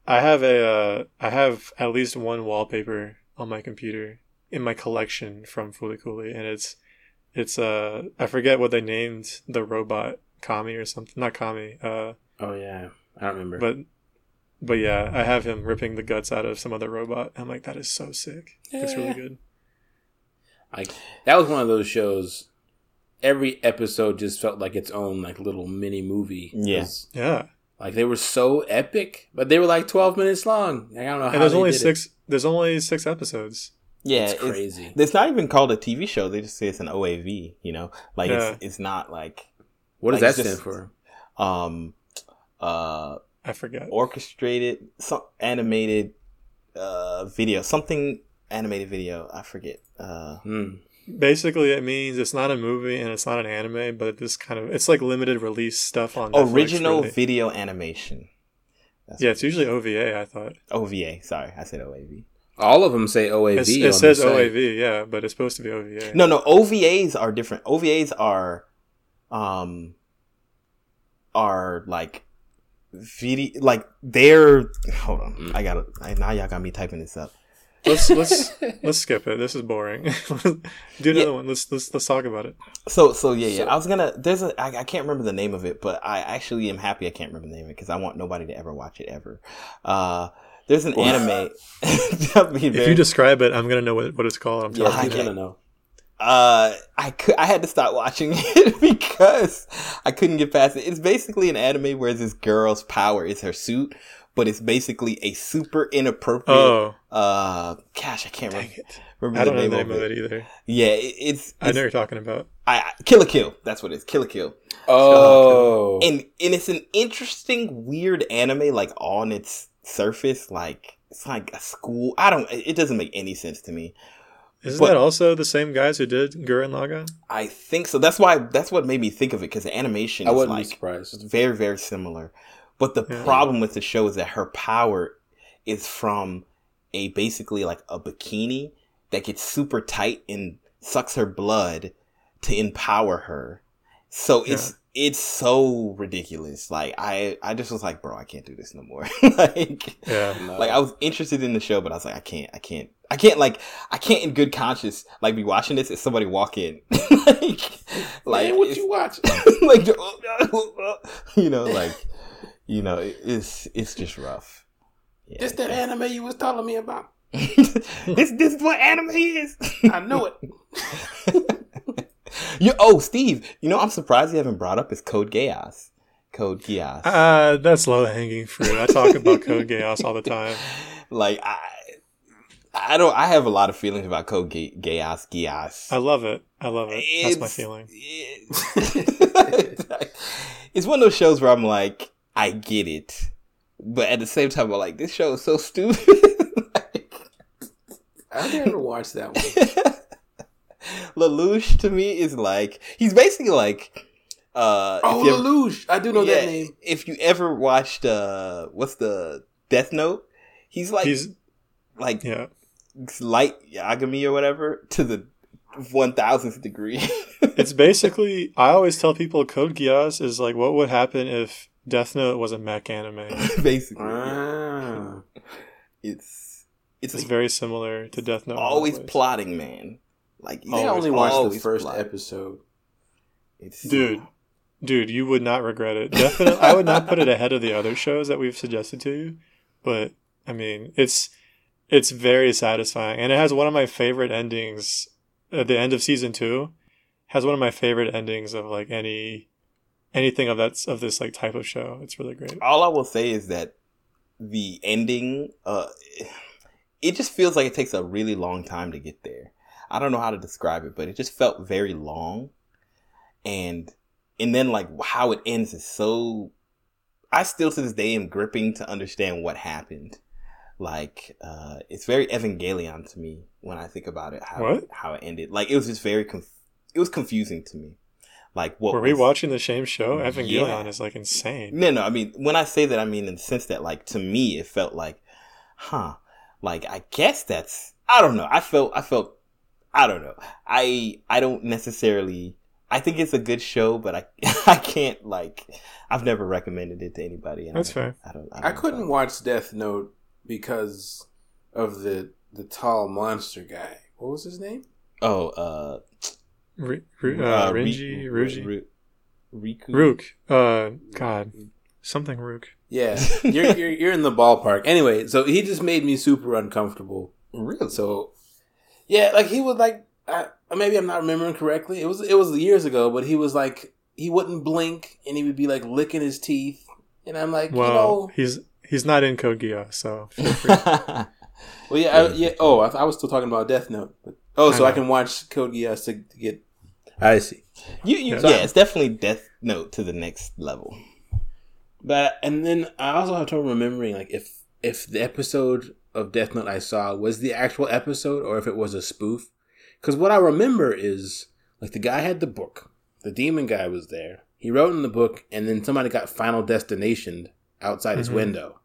I have a. Uh, I have at least one wallpaper on my computer in my collection from Fully Cooley, and it's it's uh I forget what they named the robot Kami or something. Not Kami. Uh, Oh yeah, I don't remember. but but yeah, I have him ripping the guts out of some other robot. I'm like, that is so sick. It's really good. like that was one of those shows. Every episode just felt like its own like little mini movie. Yeah. 'Cause, Yeah, like they were so epic, but they were like twelve minutes long. Like, I don't know how. and there's they only did it. six. There's only six episodes. yeah, It's it's crazy. It's not even called a TV show. They just say it's an OAV. You know, like Yeah. it's it's not like what does like, that stand just- for? um uh I forget. orchestrated some animated uh video something animated video i forget uh Hmm. Basically, it means it's not a movie and it's not an anime, but this kind of it's like limited release stuff on Netflix original where they- video animation That's Yeah, it's usually OVA. I thought ova sorry i said oav All of them say OAV. It's- on it says the site. OAV, yeah, but it's supposed to be OVA. no no ovas are different ovas are um are like video like they're hold on i gotta I, now y'all got me typing this up let's let's let's skip it. This is boring. Do another one. Let's let's let's talk about it. So so yeah yeah. So- I was gonna. There's a. I, I can't remember the name of it, but I actually am happy I can't remember the name of it because I want nobody to ever watch it ever. Uh, there's an anime. That'd If very- you describe it, I'm gonna know what, what it's called. I'm Yeah, I okay. want to know. uh, I could. I had to stop watching it because I couldn't get past it. It's basically an anime where this girl's power is her suit, but it's basically a super inappropriate. Oh, Uh, gosh, I can't dang remember, it! remember I don't the know name, the name of of it. it either. Yeah, it, it's, I know it's you're talking about. I, I Kill la Kill. That's what it is. Kill la Kill. Oh, and and it's an interesting weird anime like on its surface like it's like a school i don't it doesn't make any sense to me Isn't But- that also the same guys who did Gurren Lagann? i think so that's why that's what made me think of it because the animation I is wouldn't be like surprised. very very similar but the Yeah. problem with the show is that her power is from a basically like a bikini that gets super tight and sucks her blood to empower her so it's it's so ridiculous like i i just was like bro i can't do this no more like Yeah, No. like I was interested in the show, but I was like, I can't, I can't, I can't, like, I can't in good conscience, like, be watching this if somebody walk in, like, like, Man, what you watch? like, you know, like, you know, it- it's it's just rough. Yeah. This that anime you was telling me about. this this is what anime is. I know it. you oh Steve, you know I'm surprised you haven't brought up is Code Geass. Code Geass. uh, that's low hanging fruit. I talk about Code Geass all the time. like I. I don't. I have a lot of feelings about Code Ge- Geass. Geass. I love it. I love it. That's my feeling. It's, it's one of those shows where I'm like, I get it, but at the same time, I'm like, this show is so stupid. I never watched that one. Lelouch to me is like he's basically like uh Oh, ever- Lelouch. I do know yeah, that name. If you ever watched uh what's the Death Note, he's like He's like yeah. light Yagami or whatever to the one thousandth degree. It's basically I always tell people Code Geass is like what would happen if Death Note was a mech anime. basically. Ah. It's it's, It's like very similar to Death Note. in a lot of always plotting, man. Like I think I always- only watched the first plotting. episode. It's, Dude, dude, you would not regret it. Definitely, I would not put it ahead of the other shows that we've suggested to you. But I mean, it's it's very satisfying, and it has one of my favorite endings. At the end of season two, has one of my favorite endings of like any anything of that of this like type of show. It's really great. all I will say is that the ending, uh, it just feels like it takes a really long time to get there. I don't know how to describe it, but it just felt very long, and and then like how it ends is so. I still to this day am gripping to understand what happened. Like, uh, it's very Evangelion to me when I think about it. How What? how it ended? Like, it was just very conf- it was confusing to me. Like, what Were we was- watching the same show? Evangelion Yeah. is like insane. no, no. I mean, when I say that, I mean in the sense that, like, to me, it felt like, huh, like I guess that's. I don't know. I felt. I felt. I don't know. I. I don't necessarily. I think it's a good show, but I. I can't like. I've never recommended it to anybody. and That's I, fair. I don't. I, I don't couldn't watch Death Note because of the the tall monster guy. What was his name? Oh, uh, Ru- Ru- uh, Ri- Rinji, Ru- Ruji, Riku. Rook. Uh, God, something Rook. Yeah, you're, you're you're in the ballpark. Anyway, so he just made me super uncomfortable. Really? So, yeah, like he would like. I, maybe I'm not remembering correctly. It was it was years ago, but he was like he wouldn't blink and he would be like licking his teeth, and I'm like, Well, you know, he's he's not in Code Geass, so feel free. well, yeah, I, yeah. Oh, I, I was still talking about Death Note. But, oh, so I I, can watch Code Geass to, to get. I see. you, you, Yeah. yeah, it's definitely Death Note to the next level. But and then I also have trouble remembering like if if the episode of Death Note I saw was the actual episode or if it was a spoof. Because what I remember is like the guy had the book, the demon guy was there. He wrote in the book, and then somebody got Final Destination outside his Mhm. window.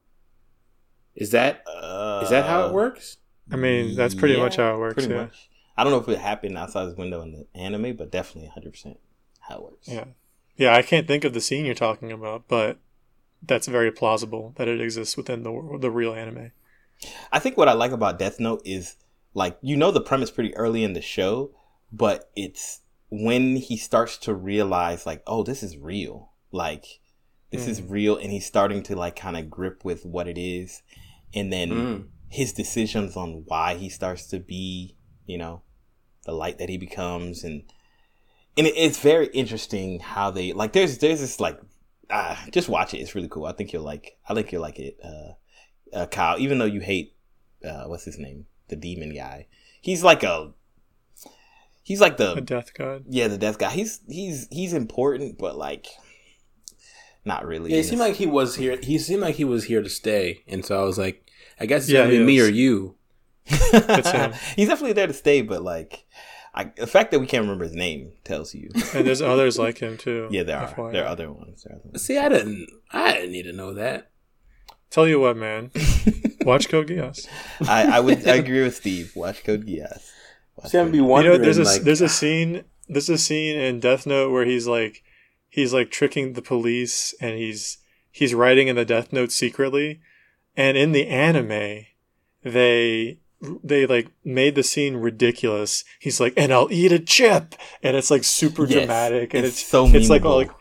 Is that Uh, is that how it works? I mean, that's pretty Yeah, much how it works. Pretty Yeah. much. I don't know if it happened outside his window in the anime, but definitely 100% how it works. Yeah. Yeah, I can't think of the scene you're talking about, but that's very plausible that it exists within the the real anime. I think what I like about Death Note is like you know the premise pretty early in the show, but it's when he starts to realize like, oh, this is real. Like this is real and he's starting to like kind of grip with what it is and then Mm. his decisions on why he starts to be, you know, the light that he becomes and and it, it's very interesting how they like there's there's this like ah, just watch it. It's really cool. I think you'll like I think you'll like it. Uh uh, Kyle, even though you hate uh, what's his name, the demon guy, he's like a he's like A the death god. yeah the death guy. He's he's he's important, but like not really. Yeah, it seemed like he was here. He seemed like he was here to stay, and so I was like, I guess it's Yeah, gonna be me or you. Him. he's definitely there to stay, but like I, the fact that we can't remember his name tells you. And there's others like him too. yeah, there are there are other ones. There are other ones. See, I didn't. I didn't need to know that. Tell you what, man. Watch Code Geass. I, I would I agree with Steve. Watch Code Geass. Watch See, I'm Code be You know, there's a like, there's a scene there's a scene in Death Note where he's like he's like tricking the police and he's he's writing in the Death Note secretly, and in the anime, they they like made the scene ridiculous. He's like, and I'll eat a chip, and it's like super Yes, dramatic, and it's it's so it's like all like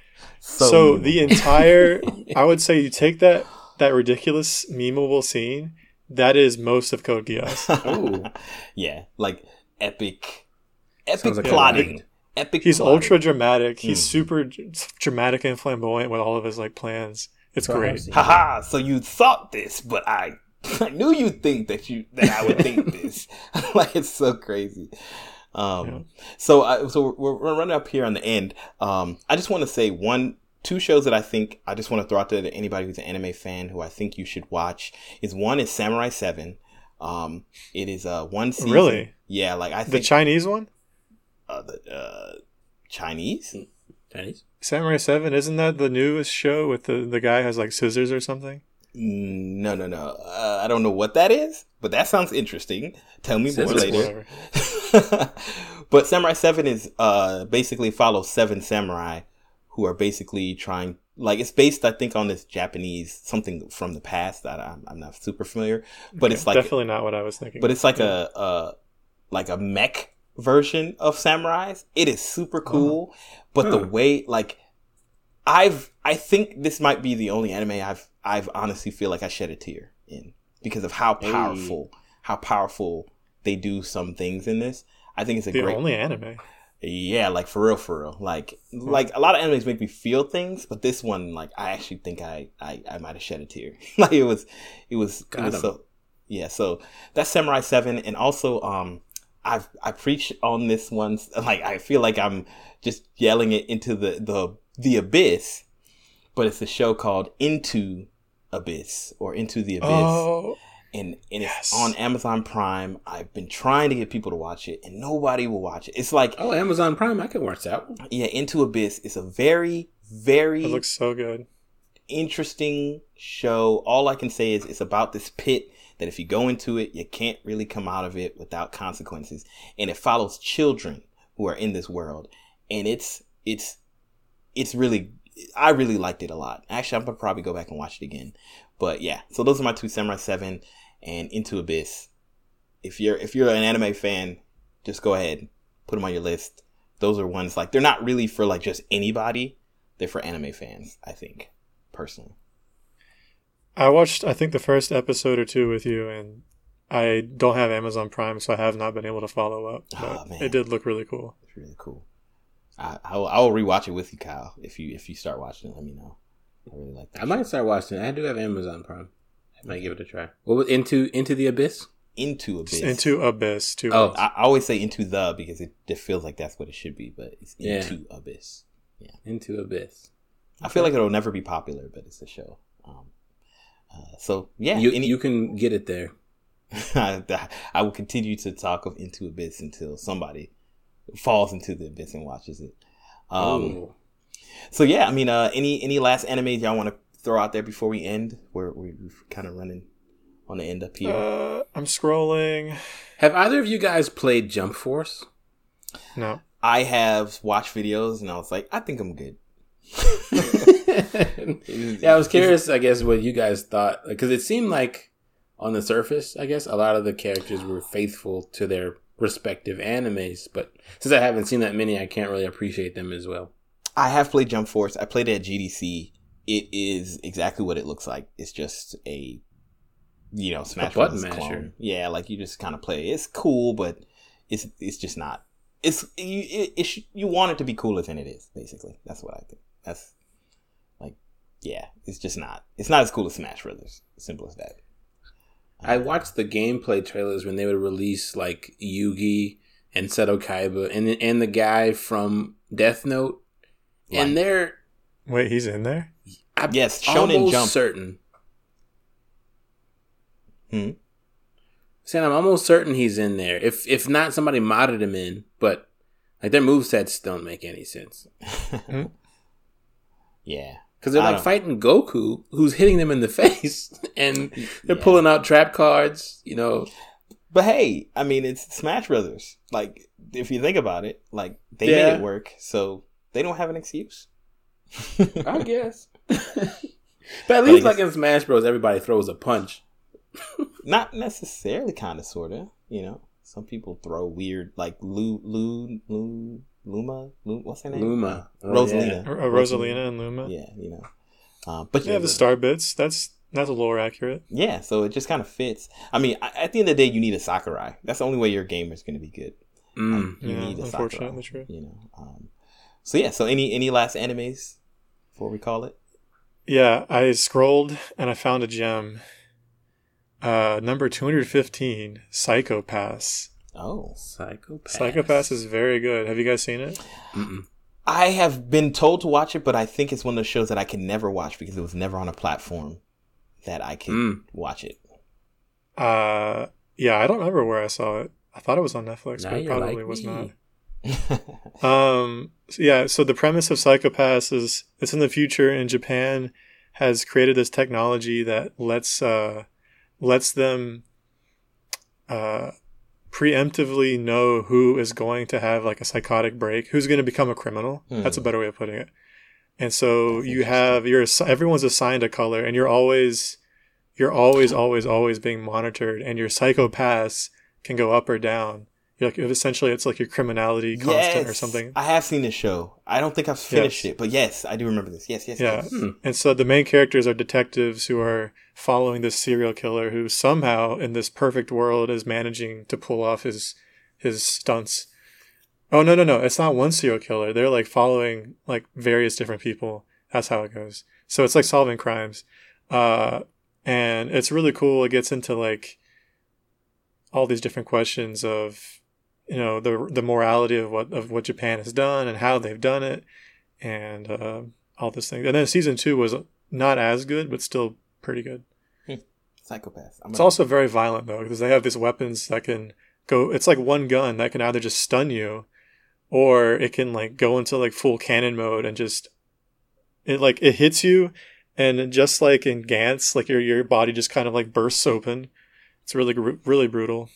So, so, the entire I would say you take that that ridiculous memeable scene that is most of Code Geass. Ooh. yeah, like epic, epic like plotting. Epic. He's plotting. ultra dramatic. He's Mm. super dramatic and flamboyant with all of his like plans. It's So great. seen Haha! So you thought this, but I, I knew you'd think that you that I would think this. like it's so crazy. Um, Yeah. so I, so we're, we're running up here on the end. Um, I just want to say one, two shows that I think I just want to throw out there to anybody who's an anime fan who I think you should watch is one is Samurai Seven. Um, it is uh one season. Really? Yeah, like I The Chinese one, uh, the uh, Chinese. Chinese. Samurai Seven, isn't that the newest show with the the guy has like scissors or something? No, no, no. Uh, I don't know what that is, but that sounds interesting. Tell me more later. But Samurai Seven is uh basically follows seven samurai who are basically trying like it's based I think on this Japanese something from the past that I'm, I'm not super familiar, but it's like definitely not what I was thinking. but it's like a uh like a mech version of samurais. It is super cool, but the way like I've I think this might be the only anime I've I've honestly feel like I shed a tear in because of how Hey. powerful how powerful they do some things in this. I think it's a the great only anime. yeah, like for real, for real. Like, like a lot of animes make me feel things, but this one, like, I actually think I, I, I might have shed a tear. like, it was, it was, it Got was him. so, yeah. So that's Samurai Seven, and also, um, I've I preach on this one. Like, I feel like I'm just yelling it into the the the abyss, but it's a show called Into Abyss or Into the Abyss Oh, and and Yes. it's on Amazon Prime. I've been trying to get people to watch it, and nobody will watch it. It's like Oh, Amazon Prime. I can watch that one. yeah, Into Abyss is a very very it looks so good. interesting show. All I can say is it's about this pit that if you go into it, you can't really come out of it without consequences, and it follows children who are in this world, and it's it's it's really I really liked it a lot. Actually, I'm gonna probably go back and watch it again. But yeah, so those are my two Samurai Seven and Into Abyss. If you're if you're an anime fan, just go ahead put them on your list. Those are ones like they're not really for like just anybody. They're for anime fans, I think, personally. I watched I think the first episode or two with you, and I don't have Amazon Prime, so I have not been able to follow up. Oh, but Oh, man. it did look really cool. It's really cool. I I'll, I'll rewatch it with you, Kyle. If you if you start watching it, let me know. I really like that. I might start watching it. I do have Amazon Prime. I might give it a try. What was into into the abyss? Into Abyss. Into Abyss too. Oh. I, I always say into the because it just feels like that's what it should be, but it's Yeah. into Abyss. Yeah. Into abyss. I feel like it'll never be popular, but it's a show. Um, uh, so yeah, you any- you can get it there. I will continue to talk of Into Abyss until somebody falls into the abyss and watches it. Um, so yeah, I mean, uh, any any last animes y'all want to throw out there before we end? We're we're kind of running on the end up here. Uh, I'm scrolling. Have either of you guys played Jump Force? No. I have watched videos and I was like, I think I'm good. yeah, I was curious. I guess what you guys thought because it seemed like on the surface. I guess a lot of the characters were faithful to their respective animes, but since I haven't seen that many, I can't really appreciate them as well. I have played Jump Force. I played it at GDC. It is exactly what it looks like. It's just a you know Smash button Bros. clone. Yeah, like you just kind of play. It's cool, but it's it's just not. It's you it, it sh- you want it to be cooler than it is. Basically, that's what I think. That's like yeah, it's just not. It's not as cool as Smash Brothers. Simple as that. I watched the gameplay trailers when they would release like Yugi and Seto Kaiba and and the guy from Death Note, Right. and they're Wait, he's in there? I'm Yes, Shonen almost Jump. certain. Hmm. Saying I'm almost certain he's in there. If if not, somebody modded him in. But like their movesets don't make any sense yeah. Because they're I like don't- fighting Goku, who's hitting them in the face, and they're Yeah. pulling out trap cards. You know, But hey, I mean, it's Smash Brothers. Like, if you think about it, like they Yeah. made it work, so they don't have an excuse. I guess. but at least Like- in Smash Bros, everybody throws a punch. Not necessarily, kind of, sort of. You know, some people throw weird, like Lu Lu Lu Luma. Lu, what's her name? Luma, Oh, Rosalina. Or, or Rosalina and Luma? Yeah, you know. Um, but They have the star bits. That's that's a lore accurate. Yeah, so it just kind of fits. I mean, I- at the end of the day, you need a Sakurai. That's the only way your game is going to be good. Mm. You Yeah, need a unfortunately Sakurai, true. You know. Um, so yeah. So any any last animes before we call it? Yeah, I scrolled and I found a gem. Uh, number 215, Psychopass. Oh, Psychopath. Psychopass is very good. Have you guys seen it? Mm-mm. I have been told to watch it, but I think it's one of those shows that I can never watch because it was never on a platform that I could Mm. watch it. Uh, yeah, I don't remember where I saw it. I thought it was on Netflix, Now but it probably like was me. not. Um, so yeah, so the premise of Psychopass is it's in the future and Japan has created this technology that lets uh lets them uh preemptively know who is going to have like a psychotic break, who's going to become a criminal. Hmm. That's a better way of putting it. And so you have you're everyone's assigned a color and you're always you're always always always being monitored and your psychopaths can go up or down. You're like essentially it's like your criminality constant or something. I have seen this show. I don't think I've finished Yes. it, but yes, I do remember this. Yes, yes, Yeah. yes. Hmm. And so the main characters are detectives who are following this serial killer who somehow in this perfect world is managing to pull off his his stunts. Oh no no no, it's not one serial killer. They're like following like various different people. That's how it goes. So it's like solving crimes. Uh and it's really cool. It gets into like all these different questions of you know the the morality of what of what Japan has done and how they've done it and uh, all this thing. And then season two was not as good, but still pretty good. Psychopath. I'm It's gonna- also very violent though, because they have these weapons that can go. It's like one gun that can either just stun you, or it can like go into like full cannon mode and just it like it hits you, and just like in Gantz, like your your body just kind of like bursts open. It's really really brutal.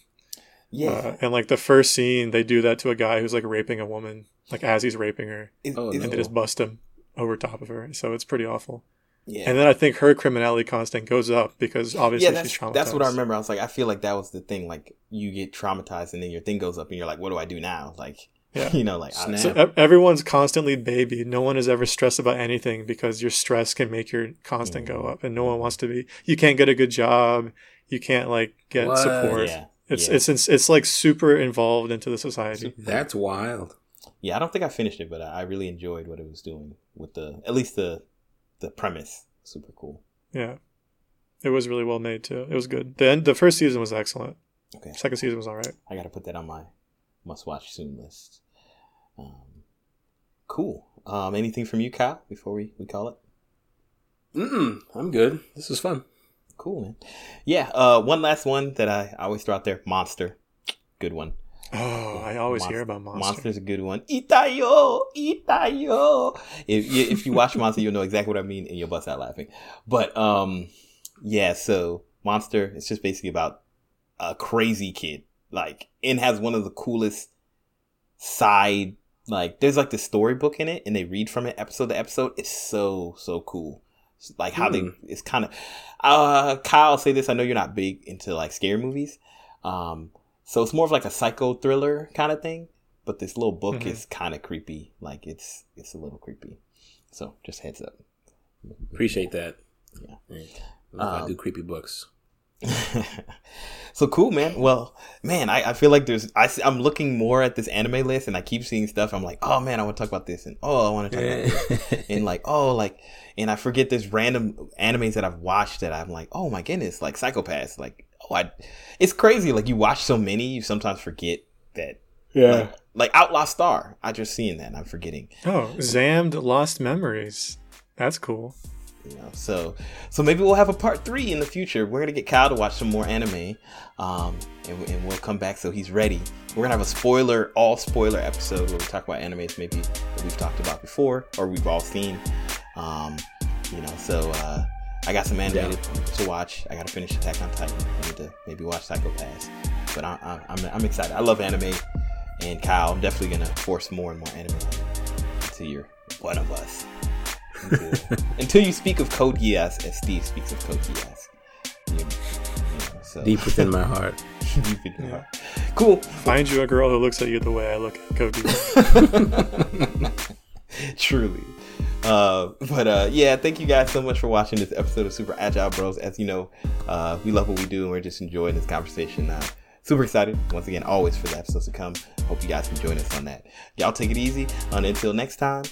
Yeah. Uh, and like the first scene, they do that to a guy who's like raping a woman, like as he's raping her, It- Oh, it's- and they just bust him over top of her. So it's pretty awful. yeah. And then I think her criminality constant goes up because obviously yeah, she's that's, traumatized. that's what I remember. I was like, I feel like that was the thing. Like, you get traumatized, and then your thing goes up, and you're like, what do I do now? Like, Yeah. you know, like, I, Snap. So everyone's constantly baby. No one is ever stressed about anything because your stress can make your constant Mm-hmm. go up, and no one wants to be. You can't get a good job. You can't like get What? support. yeah, It's, yeah. it's it's it's like super involved into the society. That's wild. yeah. I don't think I finished it, but I, I really enjoyed what it was doing with the, at least the, the premise. Super cool. Yeah, it was really well made too. It was good. The end, the first season was excellent. Okay, Second season was all right. I got to put that on my must-watch soon list. Um, cool. Um, anything from you, Kyle? Before we we call it. Mm-mm, I'm good. This is fun. Cool, man. Yeah. Uh, one last one that I always throw out there: Monster. Good one. Oh, I always Monster- hear about Monster. Monster's a good one. Itayo, Itayo. If you, if you watch Monster, you'll know exactly what I mean, and you'll bust out laughing. But um, yeah. So Monster, it's just basically about a crazy kid, like, and has one of the coolest side. Like, there's like the storybook in it, and they read from it episode to episode. It's so so cool, like how they it's kind of uh Kyle say this I know you're not big into like scary movies um so it's more of like a psycho thriller kind of thing but this little book Mhm. is kind of creepy like it's it's a little creepy so just heads up Appreciate that. Yeah. I, love how I Um, do creepy books. so cool man. Well man I, I feel like there's I, am looking more at this anime list and I keep seeing stuff. I'm like oh man I want to talk about this and oh I want to talk about this. And like oh like and I forget this random animes that I've watched that I'm like oh my goodness like Psychopaths like oh I it's crazy. Like you watch so many you sometimes forget that like, like Outlaw Star. I just seeing that and I'm forgetting. Oh, Xam'd Lost Memories. That's cool. You know so so maybe we'll have a part three in the future we're gonna get Kyle to watch some more anime um and, and we'll come back so he's ready we're gonna have a spoiler all spoiler episode where we talk about animes maybe that we've talked about before or we've all seen um you know so uh I got some anime Yeah. to, to watch. I got to finish Attack on Titan. I need to maybe watch Psycho Pass. But I, I, I'm, I'm excited. I love anime, and Kyle, I'm definitely gonna force more and more anime until you're one of us. Until, until you speak of Code Geass as Steve speaks of Code Geass. You, you know, so Deep within my heart. deep in your heart. Cool. Find you a girl who looks at you the way I look at Cody. Truly. Uh, but uh, yeah, thank you guys so much for watching this episode of Super Agile Bros. As you know, uh, we love what we do and we're just enjoying this conversation. Uh, super excited once again, always for the episodes to come. Hope you guys can join us on that. Y'all take it easy. And until next time,